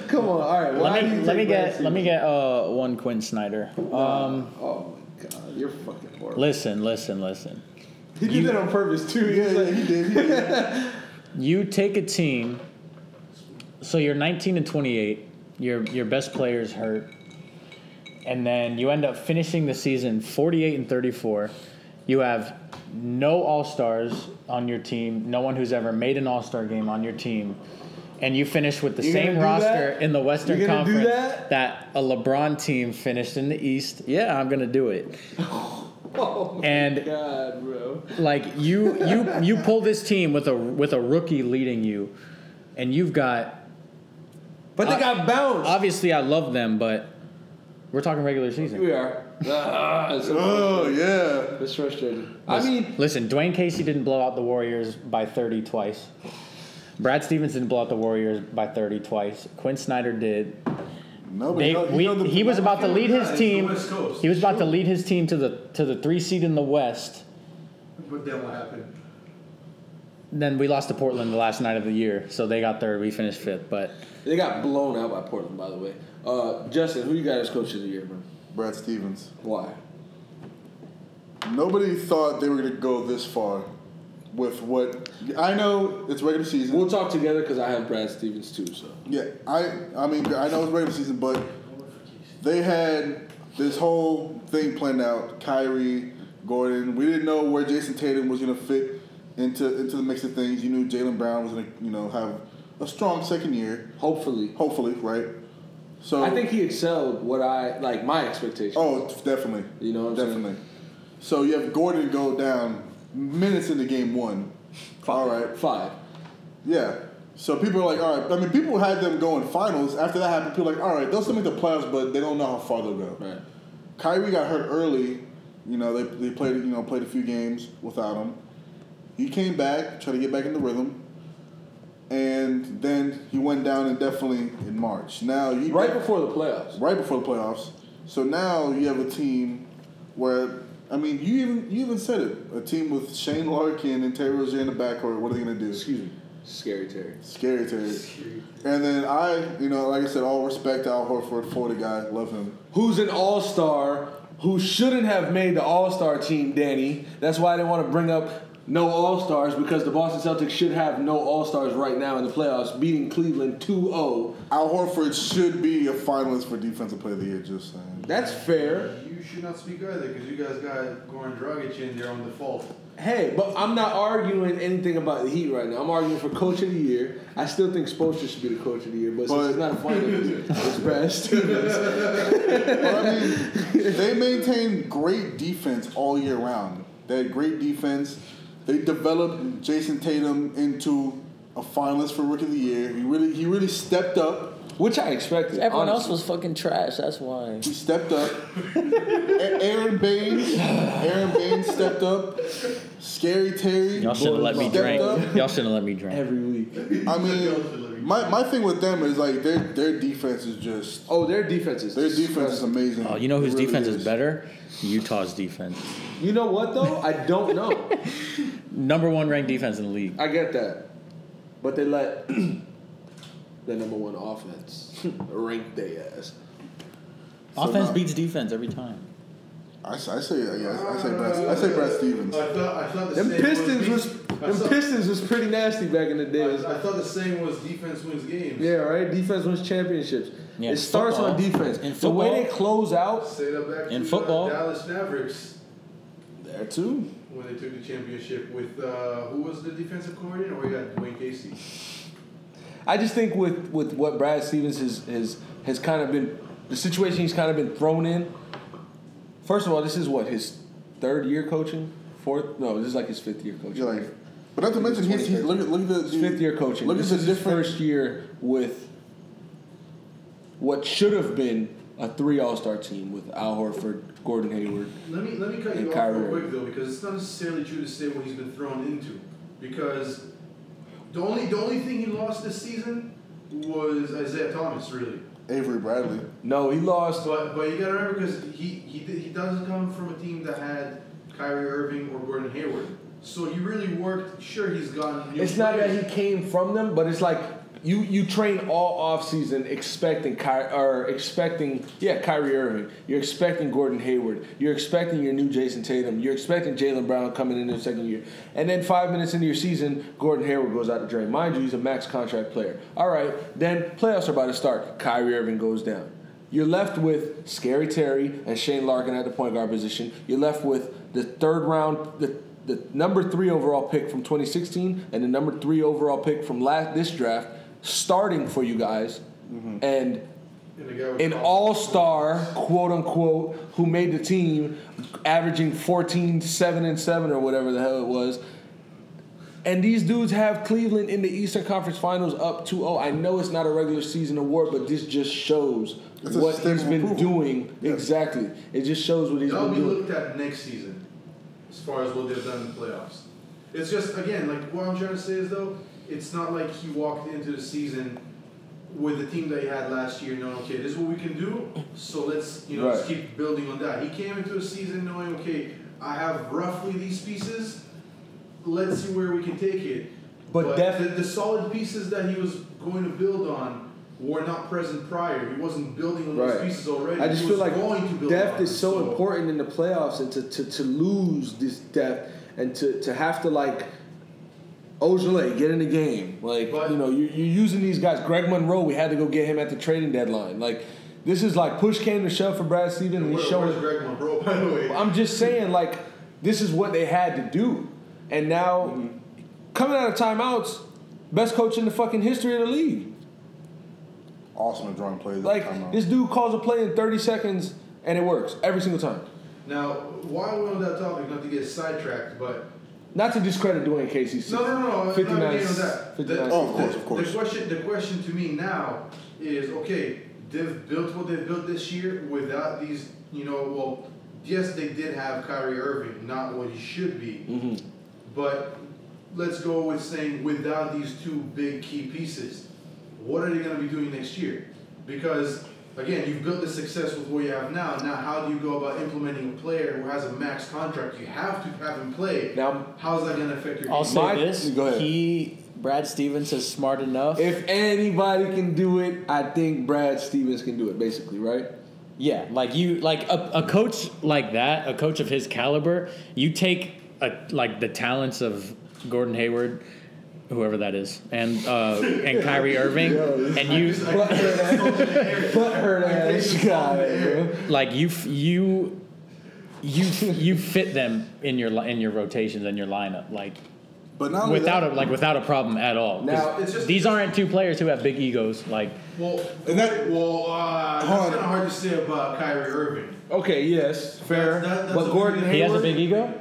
Speaker 2: Come on, all right.
Speaker 3: Let me
Speaker 2: you
Speaker 3: let me get let me get uh one Quin Snyder. Um,
Speaker 2: Oh my god, you're fucking horrible.
Speaker 3: listen, listen, listen.
Speaker 2: He did that on purpose too.
Speaker 4: Yeah, he did. He did.
Speaker 3: You take a team. So you're 19 and 28. Your your best player's hurt, and then you end up finishing the season 48 and 34. You have no All Stars on your team. No one who's ever made an All Star game on your team. And you finish with the
Speaker 2: You
Speaker 3: same roster
Speaker 2: that?
Speaker 3: in the Western
Speaker 2: You gonna do
Speaker 3: Conference
Speaker 2: that?
Speaker 3: a LeBron team finished in the East. Yeah, I'm gonna do it.
Speaker 2: oh my
Speaker 3: And
Speaker 2: god, bro.
Speaker 3: like you you you pull this team with a with a rookie leading you, and you've got
Speaker 2: But they
Speaker 3: Uh,
Speaker 2: got bounced.
Speaker 3: obviously I love them, but we're talking regular season.
Speaker 2: we are. Ah, it's,
Speaker 4: Oh yeah.
Speaker 2: it's frustrating. I
Speaker 3: Listen-
Speaker 2: mean,
Speaker 3: listen, Dwane Casey didn't blow out the Warriors by 30 twice. Brad Stevens didn't blow out the Warriors by 30 twice. Quin Snyder did.
Speaker 4: No, but
Speaker 3: They,
Speaker 4: you know- you
Speaker 3: we,
Speaker 4: know the-
Speaker 3: he was about to lead his team. He was about to lead his team to the to the three seed in the West.
Speaker 5: But then what happened?
Speaker 3: Then we lost to Portland the last night of the year, so they got third. We finished fifth, but
Speaker 2: they got blown out by Portland, by the way. Uh, Justin, who you got as coach of the year, man?
Speaker 4: Brad Stevens.
Speaker 2: Why?
Speaker 4: Nobody thought they were going to go this far with what I know. It's regular season.
Speaker 2: We'll talk together because I have Brad Stevens too. So
Speaker 4: Yeah, I I mean I know it's regular season, but they had this whole thing planned out. Kyrie, Gordon. We didn't know where Jayson Tatum was going to fit into into the mix of things. You knew Jaylen Brown was going to you know have a strong second year,
Speaker 2: hopefully,
Speaker 4: hopefully, right? So
Speaker 2: I think he excelled what I like my expectations.
Speaker 4: Oh, definitely.
Speaker 2: You know what I'm saying?
Speaker 4: definitely. So you have Gordon go down minutes into game one. All right.
Speaker 2: five.
Speaker 4: Yeah. So people are like, all right. I mean, people had them going finals. After that happened, people are like, all right, they'll still make the playoffs, but they don't know how far they'll go.
Speaker 2: Right.
Speaker 4: Kyrie got hurt early. You know, they, they played you know played a few games without him. He came back, tried to get back in the rhythm, and then he went down indefinitely in March. Now you
Speaker 2: Right before the playoffs.
Speaker 4: right before the playoffs. So now you have a team where I mean you even you even said it a team with Shane Larkin and Terry Rozier in the backcourt. What are they gonna do?
Speaker 2: Excuse me. Scary Terry.
Speaker 4: Scary Terry. Scary. And then I, you know, like I said, all respect to Al Horford, Florida guy, love him.
Speaker 2: Who's an all star who shouldn't have made the all star team, Danny. That's why I didn't want to bring up no all stars because the Boston Celtics should have no all stars right now in the playoffs, beating Cleveland 2 0.
Speaker 4: Al Horford should be a finalist for Defensive Player of the Year. Just saying.
Speaker 2: That's fair.
Speaker 5: You should not speak either because you guys got Goran Dragic in there on default.
Speaker 2: Hey, but I'm not arguing anything about the Heat right now. I'm arguing for Coach of the Year. I still think Spoelstra should be the Coach of the Year, but,
Speaker 4: But-
Speaker 2: since it's not a finalist, it's Brad Stevens.
Speaker 4: But I mean, they maintain great defense all year round. They had great defense. They developed Jayson Tatum into a finalist for Rookie of the Year. He really, he really stepped up.
Speaker 2: Which I expected.
Speaker 3: everyone else was fucking trash. That's why.
Speaker 4: He stepped up. A- Aron Baynes, Aron Baynes stepped up. Scary Terry.
Speaker 3: Y'all should have let me
Speaker 4: stepped
Speaker 3: drink.
Speaker 4: up.
Speaker 3: Y'all shouldn't have let me drink.
Speaker 2: every week.
Speaker 4: I mean, my, my thing with them is like their their defense is just
Speaker 2: Oh, their defense is
Speaker 4: their defense is amazing.
Speaker 3: Oh, you know whose
Speaker 4: really
Speaker 3: defense is better? Utah's defense.
Speaker 2: You know what though? I don't know.
Speaker 3: Number one ranked defense in the league.
Speaker 2: I get that, but they let the number one offense rank their ass.
Speaker 4: So
Speaker 3: Offense
Speaker 4: now-
Speaker 3: beats defense every time.
Speaker 4: I, s- I say yeah, I say Brad, I say Brad Stevens.
Speaker 5: I thought, I thought the
Speaker 2: Them
Speaker 5: saying
Speaker 2: Pistons was
Speaker 5: was,
Speaker 2: them
Speaker 5: I
Speaker 2: Pistons was pretty nasty back in the
Speaker 5: I. I thought the saying was defense wins games.
Speaker 2: Yeah, right. Defense wins championships.
Speaker 3: Yeah,
Speaker 2: it
Speaker 3: in
Speaker 2: starts on defense.
Speaker 3: in
Speaker 2: the way they close out
Speaker 5: Say that back
Speaker 3: In
Speaker 5: to
Speaker 3: football-
Speaker 5: uh, Dallas Mavericks
Speaker 2: there too.
Speaker 5: when they took the championship with uh, who was the defensive coordinator? Or you got Dwane Casey.
Speaker 2: I just think with with what Brad Stevens has has has kind of been the situation he's kind of been thrown in. First of all, this is what his third year coaching fourth. No, this is like his fifth year coaching.
Speaker 4: You're like, but not to mention he's, he's look at look at the
Speaker 2: His fifth year coaching.
Speaker 4: Look
Speaker 2: this
Speaker 4: at
Speaker 2: is
Speaker 4: the
Speaker 2: his
Speaker 4: different.
Speaker 2: first year with what should have been a three All Star team with Al Horford, Gordon Hayward.
Speaker 5: Let me let me cut
Speaker 2: And
Speaker 5: you off
Speaker 2: Kyrie
Speaker 5: real quick though, because it's not necessarily true to say what he's been thrown into. Because the only the only thing he lost this season was Isaiah Thomas, really.
Speaker 4: Avery Bradley.
Speaker 2: No, he lost.
Speaker 5: But but you gotta remember because he he he doesn't come from a team that had Kyrie Irving or Gordon Hayward. So he really worked. Sure, he's gotten. New
Speaker 2: It's not that he came from them, but it's like you you train all off season expecting Ky- or expecting yeah Kyrie Irving. You're expecting Gordon Hayward. You're expecting your new Jayson Tatum. You're expecting Jaylen Brown coming into the second year. And then five minutes into your season, Gordon Hayward goes out the drain. Mind you, he's a max contract player. All right, then playoffs are about to start. Kyrie Irving goes down. You're left with Scary Terry and Shane Larkin at the point guard position. You're left with the third round, the, the number three overall pick from 2016 and the number three overall pick from last this draft starting for you guys. Mm-hmm. And
Speaker 5: And the guy was
Speaker 2: an all star, quote unquote, who made the team, averaging 14, 7, and 7 or whatever the hell it was. And these dudes have Cleveland in the Eastern Conference Finals up 2 0. I know it's not a regular season award, but this just shows
Speaker 4: It's
Speaker 2: what
Speaker 4: step
Speaker 2: he's
Speaker 4: of
Speaker 2: been
Speaker 4: improvement.
Speaker 2: doing.
Speaker 4: Yes.
Speaker 2: Exactly. It just shows what he's
Speaker 5: That'll
Speaker 2: been
Speaker 5: be
Speaker 2: doing.
Speaker 5: looked at next season, as far as what they've done in the playoffs. It's just again, like what I'm trying to say is though, it's not like he walked into the season with the team that he had last year, knowing okay, this is what we can do, so let's you know just
Speaker 2: Right.
Speaker 5: keep building on that. He came into a season knowing okay, I have roughly these pieces. Let's see where we can take it.
Speaker 2: But def-
Speaker 5: the, the solid pieces that he was going to build on were not present prior. He wasn't building on those pieces already.
Speaker 2: I just
Speaker 5: he
Speaker 2: feel like
Speaker 5: going to build
Speaker 2: depth is
Speaker 5: them.
Speaker 2: so, important in the playoffs, and to, to, to lose this depth and to, to have to like Ojeleye get in the game, like
Speaker 5: But-
Speaker 2: you know you you're using these guys. Greg Monroe, we had to go get him at the trading deadline. Like this is like push came to shove for Brad Stevens, and
Speaker 5: Where,
Speaker 2: he's
Speaker 5: where's
Speaker 2: showing.
Speaker 5: Greg Monroe, by the way?
Speaker 2: I'm just saying, like this is what they had to do, and now mm-hmm. coming out of timeouts, best coach in the fucking history of the league.
Speaker 4: Awesome at drawing plays.
Speaker 2: Like
Speaker 4: timeout.
Speaker 2: this dude calls a play in 30 seconds, and it works every single time.
Speaker 5: Now, while we're on that topic, not to get sidetracked, but
Speaker 2: Not to discredit Dwane Casey.
Speaker 5: no, no, no, no, I'm
Speaker 2: 59
Speaker 5: not getting that.
Speaker 2: 59
Speaker 5: The-
Speaker 4: Oh, of course,
Speaker 5: the-
Speaker 4: of course.
Speaker 5: The question, the question to me now is, okay, they've built what they've built this year without these, you know, well, yes, they did have Kyrie Irving, not what he should be,
Speaker 2: Mm-hmm.
Speaker 5: but let's go with saying without these two big key pieces, what are they going to be doing next year? Because again, you've built the success with what you have now. Now, how do you go about implementing a player who has a max contract? You have to have him play.
Speaker 2: Now,
Speaker 5: how's that going to affect your
Speaker 3: I'll
Speaker 5: game?
Speaker 3: say
Speaker 2: My-
Speaker 3: this:
Speaker 2: go ahead.
Speaker 3: he, Brad Stevens, is smart enough.
Speaker 2: if anybody can do it, I think Brad Stevens can do it. Basically, right?
Speaker 3: Yeah, like you, like a, a coach like that, a coach of his caliber, you take a, like the talents of Gordon Hayward, whoever that is, and uh, and Kyrie Irving, and you
Speaker 2: Butthurt ass guy.
Speaker 3: like you you you you fit them in your in your rotations and your lineup like
Speaker 4: but not
Speaker 3: without
Speaker 4: that,
Speaker 3: a like without a problem at all.
Speaker 2: Now,
Speaker 5: it's just-
Speaker 3: these aren't two players who have big egos. Like
Speaker 5: Well,
Speaker 4: And that-
Speaker 5: well, uh, that's kind of hard to say about Kyrie Irving.
Speaker 2: Okay, yes, fair.
Speaker 5: That- that's
Speaker 2: but Gordon
Speaker 5: big-
Speaker 3: he has a big ego.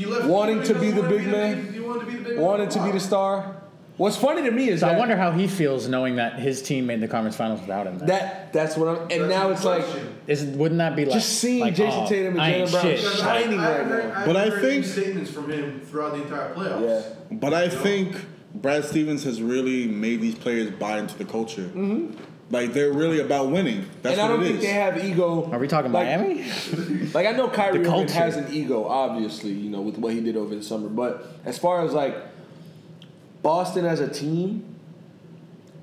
Speaker 5: He left
Speaker 2: Wanting to be the big man?
Speaker 5: He wanted to be the big
Speaker 2: wanted to be the star. What's funny to me is
Speaker 3: So
Speaker 2: that
Speaker 3: I wonder how he feels knowing that his team made the conference finals without him. Then.
Speaker 2: that that's what I'm. And
Speaker 5: That's
Speaker 2: now
Speaker 5: the
Speaker 2: it's like
Speaker 5: question.
Speaker 3: Is wouldn't that be like
Speaker 2: Just seeing
Speaker 3: like,
Speaker 2: Jason
Speaker 3: oh,
Speaker 2: Tatum and
Speaker 3: I ain't
Speaker 2: Jaylen Brown
Speaker 3: shit.
Speaker 2: shine.
Speaker 5: Because
Speaker 2: shining
Speaker 5: I, I
Speaker 2: right
Speaker 5: haven't heard,
Speaker 2: now.
Speaker 5: I haven't
Speaker 4: But I
Speaker 5: heard any
Speaker 4: think-
Speaker 5: statements from him throughout the entire playoffs.
Speaker 2: Yeah.
Speaker 4: But I think Brad Stevens has really made these players buy into the culture. Mm-hmm. Like they're really about winning. That's
Speaker 2: and I
Speaker 4: what
Speaker 2: don't
Speaker 4: it
Speaker 2: think
Speaker 4: is.
Speaker 2: they have ego.
Speaker 3: Are we talking
Speaker 2: like,
Speaker 3: Miami?
Speaker 2: Like I know Kyrie
Speaker 3: The
Speaker 2: Irving has an ego, obviously, you know, with what he did over the summer. But as far as like Boston as a team,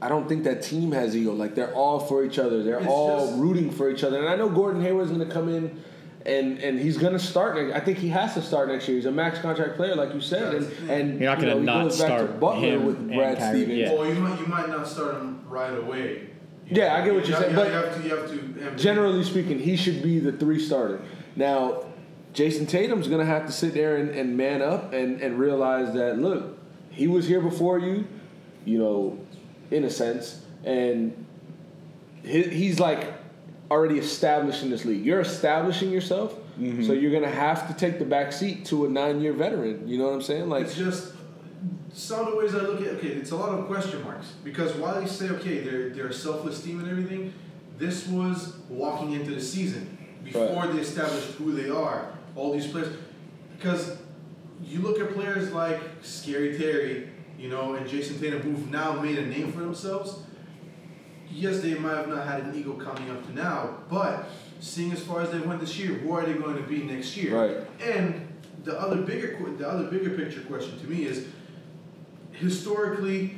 Speaker 2: I don't think that team has ego. Like they're all for each other. They're
Speaker 5: It's
Speaker 2: all
Speaker 5: just-
Speaker 2: rooting for each other. And I know Gordon Hayward's going to come in. And, and he's gonna start. I think he has to start next year. He's a max contract player, like you said. And, and
Speaker 3: You're not
Speaker 2: you
Speaker 3: gonna
Speaker 2: know,
Speaker 3: not
Speaker 2: goes back to
Speaker 3: start
Speaker 2: Butler
Speaker 3: him
Speaker 2: with Brad Stevens.
Speaker 3: yeah.
Speaker 5: Well, you might you might not start him right away.
Speaker 2: Yeah, I get what
Speaker 5: You
Speaker 2: you're
Speaker 5: have-
Speaker 2: saying,
Speaker 5: You
Speaker 2: but-
Speaker 5: have to you have to
Speaker 2: generally speaking, he should be the three starter. Now, Jayson Tatum's gonna have to sit there and, and man up and, and realize that look, he was here before you, you know, in a sense, and he, he's like already established in this league. You're establishing yourself, So mm-hmm. you're gonna have to take the back seat to a nine-year veteran. You know what I'm saying? Like,
Speaker 5: It's just some of the ways I look at okay, it's a lot of question marks because while you say okay, they're they're selfless team and everything, this was walking into the season before
Speaker 2: Right.
Speaker 5: they established who they are. All these players, because you look at players like Scary Terry, you know, and Jayson Tatum who've now made a name for themselves. Yes, they might have not had an ego coming up to now, but seeing as far as they went this year, where are they going to be next year?
Speaker 2: Right.
Speaker 5: And the other bigger, the other bigger picture question to me is, historically,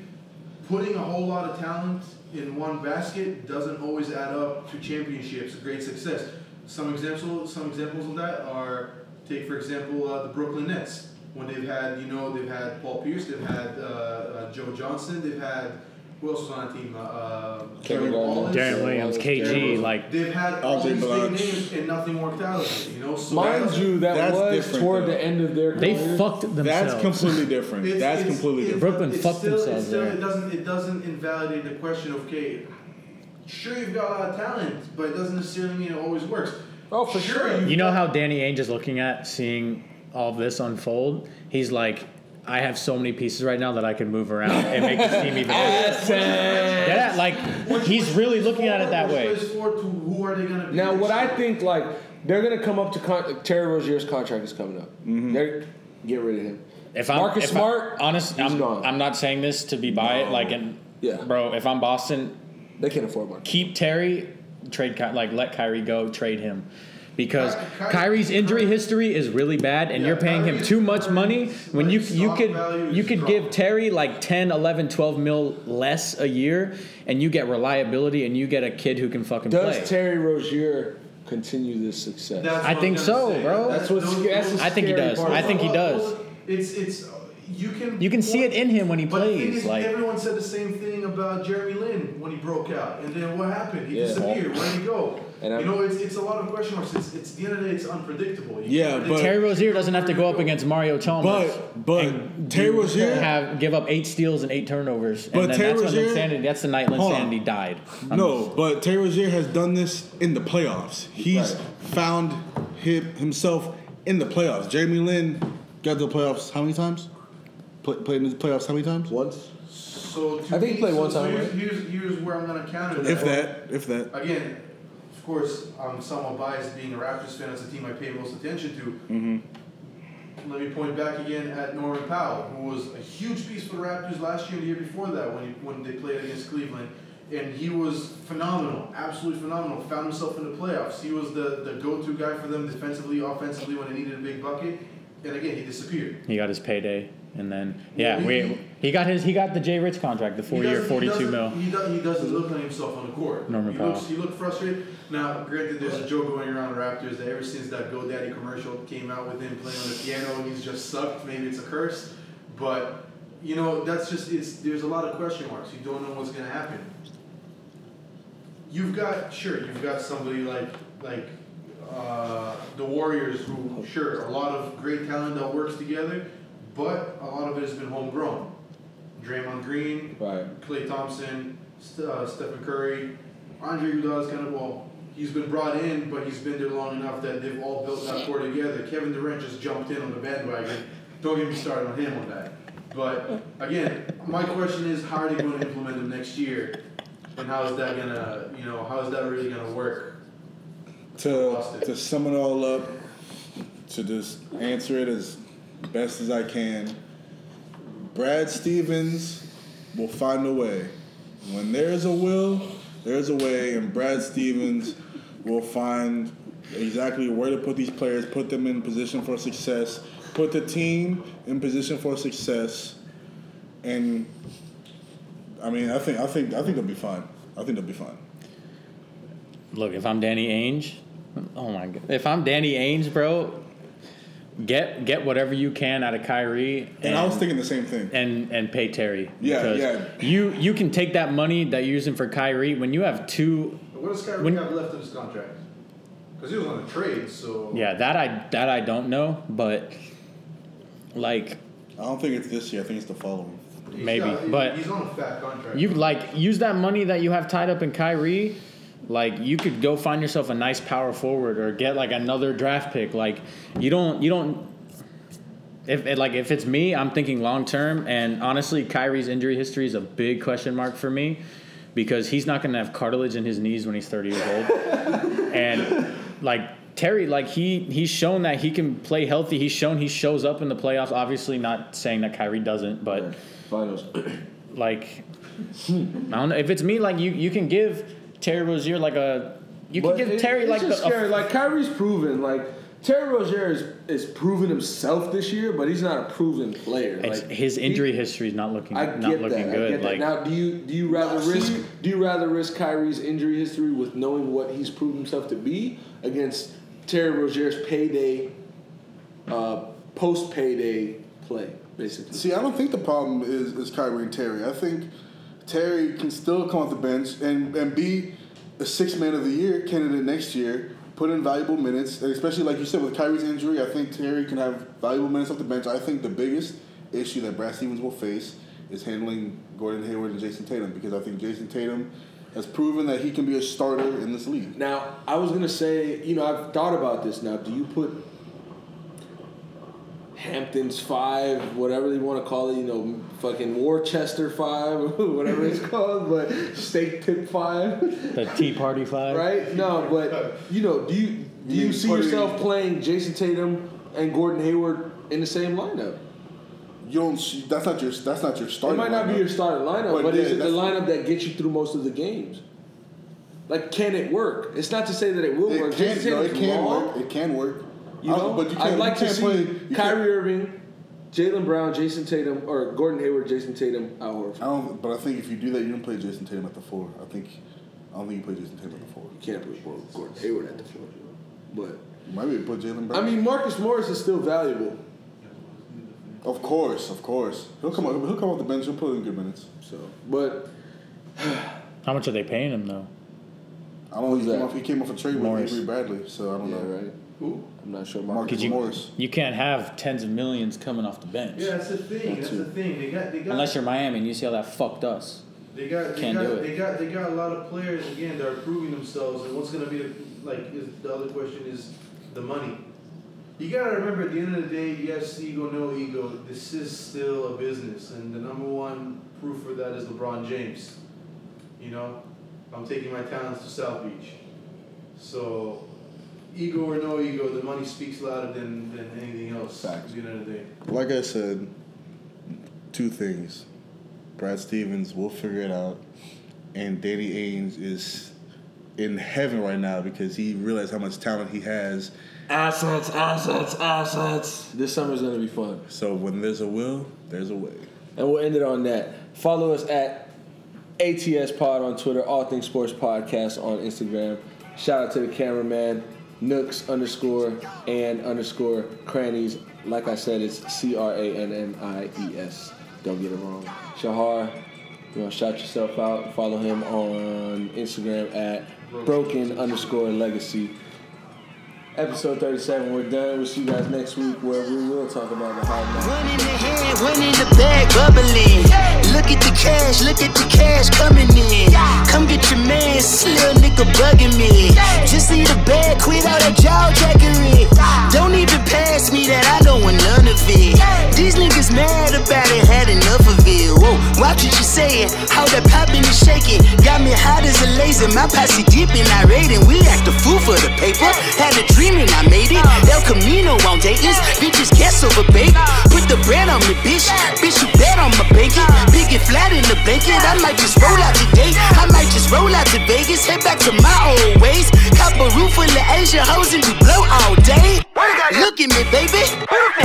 Speaker 5: putting a whole lot of talent in one basket doesn't always add up to championships, great success. Some examples, some examples of that are, take for example, uh, the Brooklyn Nets. When they've had, you know, they've had Paul Pierce, they've had uh, uh, Joe Johnson, they've had who else was on the team? Uh, uh,
Speaker 2: Kevin
Speaker 5: Darren
Speaker 2: Garnett.
Speaker 3: Deron Williams, KG,
Speaker 5: Williams.
Speaker 3: like
Speaker 5: They've had all these
Speaker 4: Blatche.
Speaker 5: big names and nothing worked out of it, you know. So
Speaker 2: mind
Speaker 5: that's-
Speaker 2: you, that
Speaker 4: That's
Speaker 2: was
Speaker 4: different,
Speaker 2: toward
Speaker 4: though.
Speaker 2: the end of their
Speaker 3: they
Speaker 2: career.
Speaker 3: fucked themselves.
Speaker 4: That's completely different.
Speaker 5: It's-
Speaker 4: That's
Speaker 5: it's-
Speaker 4: completely
Speaker 5: it's-
Speaker 4: different.
Speaker 3: Brooklyn
Speaker 5: it's
Speaker 3: fucked
Speaker 5: still,
Speaker 3: themselves
Speaker 5: It's still,
Speaker 3: there.
Speaker 5: it doesn't it doesn't invalidate the question of okay, sure you've got a lot of talent, but it doesn't necessarily mean it always works.
Speaker 2: Oh, for sure.
Speaker 5: you've
Speaker 3: You know
Speaker 5: got-
Speaker 3: how Danny Ainge is looking at seeing all this unfold? He's like, I have so many pieces right now that I can move around and make this team even better. Yeah, like he's really looking at it that way.
Speaker 5: to who are they going to be?
Speaker 2: Now,
Speaker 5: next
Speaker 2: what I think, like, they're gonna come up to con- Terry Rozier's contract is coming up. Mm-hmm. They're get rid of him.
Speaker 3: If I'm
Speaker 2: Marcus
Speaker 3: if
Speaker 2: Smart,
Speaker 3: I, honest,
Speaker 2: he's
Speaker 3: I'm,
Speaker 2: gone.
Speaker 3: I'm not saying this to be biased. Like, and
Speaker 2: Yeah.
Speaker 3: bro, if I'm Boston,
Speaker 2: They can't afford money.
Speaker 3: keep Terry, trade like let Kyrie go, trade him. Because
Speaker 5: Ky- Ky-
Speaker 3: Kyrie's injury
Speaker 5: Kyrie-
Speaker 3: history is really bad, and
Speaker 5: Yeah,
Speaker 3: you're paying him too much money when you
Speaker 5: like,
Speaker 3: you
Speaker 5: stock
Speaker 3: could you
Speaker 5: is
Speaker 3: could give. Terry like 10, 11, 12 mil less a year, and you get reliability, and you get a kid who can fucking
Speaker 2: Does
Speaker 3: play.
Speaker 2: Terry Rozier continue this success?
Speaker 5: That's
Speaker 3: I think so,
Speaker 5: say.
Speaker 3: bro.
Speaker 2: That's what's-
Speaker 5: those-
Speaker 2: that's the
Speaker 5: those-
Speaker 3: I think he does. I think he does.
Speaker 5: It's it's you can
Speaker 3: You can see it in him when he
Speaker 5: But the thing
Speaker 3: plays.
Speaker 5: is,
Speaker 3: Like
Speaker 5: everyone said the same thing about Jeremy Lin when he broke out, and then what happened? He
Speaker 2: Yeah.
Speaker 5: disappeared. Where'd he go?
Speaker 2: And I'm-
Speaker 5: you know, it's, it's a lot of question marks. It's, it's the end of the day, it's unpredictable. You
Speaker 4: Yeah, but-
Speaker 3: Terry Rozier doesn't have to go up against Mario Chalmers.
Speaker 4: But but Terry Rozier,
Speaker 3: have give up eight steals and eight turnovers, and
Speaker 4: But
Speaker 3: then
Speaker 4: Terry
Speaker 3: that's when
Speaker 4: Rozier-
Speaker 3: insanity. That's the night
Speaker 4: Hold on.
Speaker 3: insanity died. I'm-
Speaker 4: no, but Terry Rozier has done this in the playoffs. He's
Speaker 2: Right.
Speaker 4: found him, himself in the playoffs. Jeremy Lin got to the playoffs how many times? Play, played in the playoffs how many times?
Speaker 2: Once.
Speaker 5: So to
Speaker 2: I think he played
Speaker 5: so,
Speaker 2: one
Speaker 5: so
Speaker 2: time,
Speaker 5: Here's,
Speaker 2: right?
Speaker 5: here's, here's where I'm going to counter
Speaker 4: If that, if that.
Speaker 5: Again, of course, I'm somewhat biased being a Raptors fan. It's the team I pay most attention to. Mm-hmm. Let me point back again at Norman Powell, who was a huge piece for the Raptors last year and the year before that when, he, when they played against Cleveland. And he was phenomenal, absolutely phenomenal. Found himself in the playoffs. He was the, the go to guy for them defensively, offensively when they needed a big bucket. And again, he disappeared.
Speaker 3: He got his payday, and then yeah,
Speaker 5: Well,
Speaker 3: we
Speaker 5: he-
Speaker 3: he got his he got the Jay Rich contract, the four year,
Speaker 5: doesn't- he doesn't-
Speaker 3: mil.
Speaker 5: He, does, he doesn't look like himself on the court.
Speaker 3: Norman
Speaker 5: he
Speaker 3: Powell.
Speaker 5: looks he looked frustrated. Now, granted, there's a joke going around the Raptors that ever since that GoDaddy commercial came out with him playing on the piano, he's just sucked. Maybe it's a curse, but you know that's just it's. There's a lot of question marks. You don't know what's gonna happen. You've got sure you've got somebody like like uh, the Warriors who sure a lot of great talent that works together, but a lot of it has been homegrown. Draymond Green,
Speaker 2: Right.
Speaker 5: Klay Thompson, St- uh, Stephen Curry, Andre Iguodala is kind of well. He's been brought in, but he's been there long enough that they've all built that core together. Kevin Durant just jumped in on the bandwagon. Don't get me started on him on that. But again, my question is, how are they going to implement them next year, and how is that gonna, you know, how is that really gonna work?
Speaker 4: to to sum it all up, to just answer it as best as I can, Brad Stevens will find a way. When there's a will, there's a way, and Brad Stevens will find exactly where to put these players, put them in position for success, put the team in position for success, and I mean, I think I think I think they'll be fine. I think they'll be fine.
Speaker 3: Look, if I'm Danny Ainge, oh my god, if I'm Danny Ainge, bro, get get whatever you can out of Kyrie,
Speaker 4: And I was thinking the same thing.
Speaker 3: and and pay Terry.
Speaker 4: Yeah,
Speaker 3: because
Speaker 4: yeah.
Speaker 3: You you can take that money that you're using for Kyrie when you have two.
Speaker 5: What does Kyrie
Speaker 3: When-
Speaker 5: have left of his contract? Because he was on a trade, so
Speaker 3: Yeah, that I that I don't know, but like
Speaker 4: I don't think it's this year. I think it's the following.
Speaker 5: he's
Speaker 3: maybe,
Speaker 5: got-
Speaker 3: but-
Speaker 5: he's on a fat contract.
Speaker 3: you like use that money that you have tied up in Kyrie Like you could go find yourself a nice power forward or get like another draft pick. Like you don't you don't if it, like if it's me, I'm thinking long term. And honestly, Kyrie's injury history is a big question mark for me because he's not going to have cartilage in his knees when he's 30 years old. and like Terry, like he he's shown that he can play healthy. He's shown he shows up in the playoffs. Obviously, not saying that Kyrie doesn't, but
Speaker 2: Finals.
Speaker 3: like I don't know if it's me. Like you, you can give Terry Rozier like a you can give
Speaker 2: it-
Speaker 3: Terry
Speaker 2: it's
Speaker 3: like
Speaker 2: just
Speaker 3: the, a-
Speaker 2: like Kyrie's proven. Like Terry Rozier is is proven himself this year, but he's not a proven player. Like
Speaker 3: his
Speaker 2: he-
Speaker 3: injury history is not looking
Speaker 2: I
Speaker 3: not
Speaker 2: get
Speaker 3: looking
Speaker 2: that. I
Speaker 3: good.
Speaker 2: get that.
Speaker 3: Like
Speaker 2: now, do you do you rather risk do you rather risk Kyrie's injury history with knowing what he's proven himself to be against Terry Rozier's payday, uh, post payday play, basically?
Speaker 4: See, I don't think the problem is, is Kyrie and Terry. I think Terry can still come off the bench and, and be a six man of the year candidate next year, put in valuable minutes, and especially like you said with Kyrie's injury, I think Terry can have valuable minutes off the bench. I think the biggest issue that Brad Stevens will face is handling Gordon Hayward and Jayson Tatum because I think Jayson Tatum has proven that he can be a starter in this league.
Speaker 2: Now, I was gonna say, you know, I've thought about this. Now, do you put Hamptons five, whatever you want to call it, you know, fucking Worcester five, whatever it's called, but steak tip five,
Speaker 3: the Tea Party Five.
Speaker 2: right? No, but you know, do you do
Speaker 4: You
Speaker 2: you see yourself playing Jayson Tatum and Gordon Hayward in the same lineup?
Speaker 4: You don't. see- That's not your. That's not your
Speaker 2: It
Speaker 4: starting.
Speaker 2: might not be your starting lineup,
Speaker 4: But
Speaker 2: but,
Speaker 4: yeah,
Speaker 2: is it the lineup that gets you through most of the games? Like, can it work? It's not to say that it will
Speaker 4: It
Speaker 2: work.
Speaker 4: can,
Speaker 2: Jason
Speaker 4: no, it can
Speaker 2: long.
Speaker 4: work. It can work.
Speaker 2: You
Speaker 4: I
Speaker 2: know,
Speaker 4: don't- but you can't.
Speaker 2: I'd like
Speaker 4: you
Speaker 2: to
Speaker 4: can't
Speaker 2: see
Speaker 4: play. You
Speaker 2: Kyrie
Speaker 4: can't,
Speaker 2: Irving, Jaylen Brown, Jayson Tatum, or Gordon Hayward, Jayson Tatum, Al Horford.
Speaker 4: I don't. But I think if you do that, you don't play Jayson Tatum at the four. I think. I don't think you play Jayson Tatum at the four.
Speaker 2: You can't put Gordon Hayward at the four, but
Speaker 4: You might be able to put Jaylen Brown.
Speaker 2: I mean Marcus Morris is still valuable.
Speaker 4: of course, of course. He'll come. Up, he'll come off the bench. He'll put in good minutes.
Speaker 2: So, but
Speaker 3: How much are they paying him though?
Speaker 4: I don't know. He came off. He came off a trade with
Speaker 3: Morris.
Speaker 4: Avery Bradley, so I don't
Speaker 2: yeah,
Speaker 4: know.
Speaker 2: right.
Speaker 5: Who?
Speaker 2: I'm not sure.
Speaker 4: Marcus
Speaker 2: Marcus
Speaker 3: you-
Speaker 4: Morris.
Speaker 3: You can't have tens of millions coming off the bench.
Speaker 5: Yeah, that's the thing.
Speaker 2: That
Speaker 5: That's the thing. They got they got
Speaker 3: Unless you're Miami and you see how that fucked us.
Speaker 5: They got they
Speaker 3: Can't
Speaker 5: got
Speaker 3: do it.
Speaker 5: they got they got a lot of players again that are proving themselves and what's gonna be the, like is the other question is the money. You gotta remember at the end of the day, yes, ego, no ego, this is still a business and the number one proof for that is LeBron James. You know? I'm taking my talents to South Beach. So ego or no ego, the money speaks louder than, than anything else
Speaker 2: Facts.
Speaker 5: at the end of the day.
Speaker 4: Like I said, two things. Brad Stevens will figure it out, and Danny Ainge is in heaven right now because he realized how much talent he has.
Speaker 2: assets, assets, assets. This summer's gonna be fun.
Speaker 4: So when there's a will, there's a way.
Speaker 2: And we'll end it on that. Follow us at ATS Pod on Twitter, All Things Sports Podcast on Instagram. Shout out to the cameraman, Nooks underscore and underscore crannies. Like I said, it's C R A N N I E S. Don't get it wrong. Shahar, you want to shout yourself out? Follow him on Instagram at broken underscore legacy. Episode 37, we're done. We'll see you guys next week where we will talk about the knocks.
Speaker 6: One in the hand, one in the bag, bubbling. Look at the cash, look at the cash coming in. Come get your man, little nigga bugging me. Just need a bag, quit all that jaw jackery. Don't even pass me that, I don't want none of it. These niggas mad about it, had enough of it. Whoa, watch what you saying, how that popping and shaking. Got me hot as a laser, my posse deep and irate, and we act a fool for the paper. Had a dream and I made it. El Camino on Dayton's, bitches guess over bake. Put the bread on me, bitch. Bitch, you bet on my bacon. Might just roll out today. I might just roll out to Vegas. Head back to my old ways. Cop a roof full of Asian hoes and we blow all day. Look at me, baby.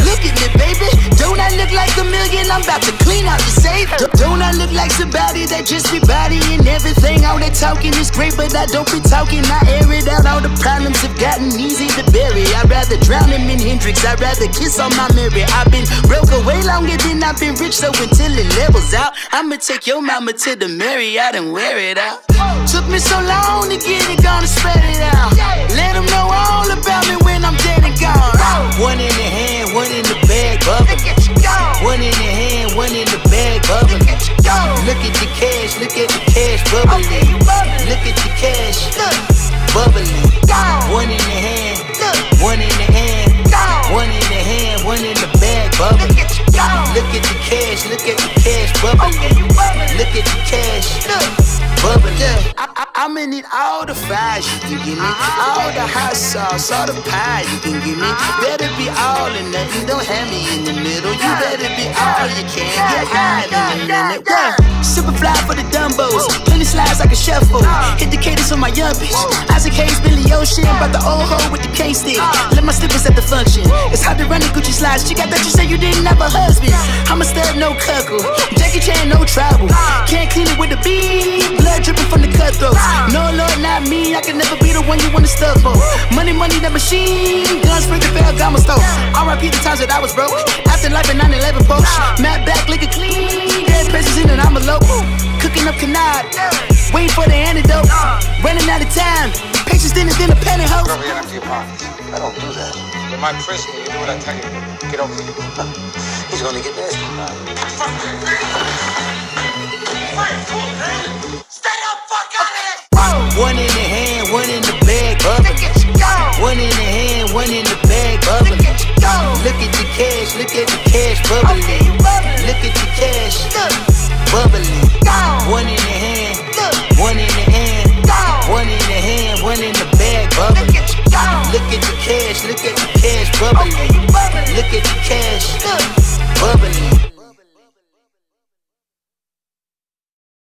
Speaker 6: Look at me, baby. Don't I look like a million? I'm about to clean out the safe. Don't I look like somebody that just be bodying everything? All that talking is great, but I don't be talking. I air it out. All the problems have gotten easy to bury. I'd rather drown him in Hendrix. I'd rather kiss on my Mary. I've been broke away longer than I've been rich, so until it levels out, I'ma take your mama to the Marriott and wear it out. Took me so long to get it, gonna spread it out. Let them know all about me I'm dead and gone. One in the hand, one in the bag, bubbling. One in the hand, one in the bag, bubbling. Look at the cash, look at the cash bubbling. Look at the cash. Bubbling. One in the hand. One in the hand. One in the hand. One in the bag. Bubbling. Look at the cash. Look at the cash. Bubbling. Look at the cash. Bubbling. I'ma need all the fries you can give me. Uh-huh. All the hot sauce, all the pie you can give me. Uh-huh. Better be all or nothing. Don't have me in the middle. You better be all you can. Get high in a minute. Yeah. Super fly for the Dumbos. Plenty slides like a shuffle. Uh. Hit the cadence on my young bitch. Isaac Hayes, Billy Ocean. About the old hoe with the K stick. Uh. Let my slippers at the function. It's hard to run the Gucci slides. She got that you say you didn't have a husband. I'm a stud, no cuckle. Jackie Chan, no travel. Uh. Can't clean it with the beat. Blood dripping from the cutthroats. No, Lord, not me. I can never be the one you wanna stuff for. Money, money, the machine. Guns, freaking fail, gamma stove. RIP the times that I was broke. After life in 9 11 folks. Matt back, liquor clean. Dead presses in and I'm a local. Cooking up canard. Waiting for the antidote. Running out of time. Patience thinner than a penny house.
Speaker 7: Cover your empty pockets. I don't do that. You might frisk me. You do what I tell you. Get over here.
Speaker 6: He's gonna get nasty. One in the hand, one in the bag, bubbling. One in the hand, one in the bag, other. Look at the cash, look at the cash bubbling. Look at the cash bubbling. One in the hand, one in the hand, one in the hand, one in the bag, bubbling. Look at the cash, look at the cash bubbling. Look at the cash bubbling.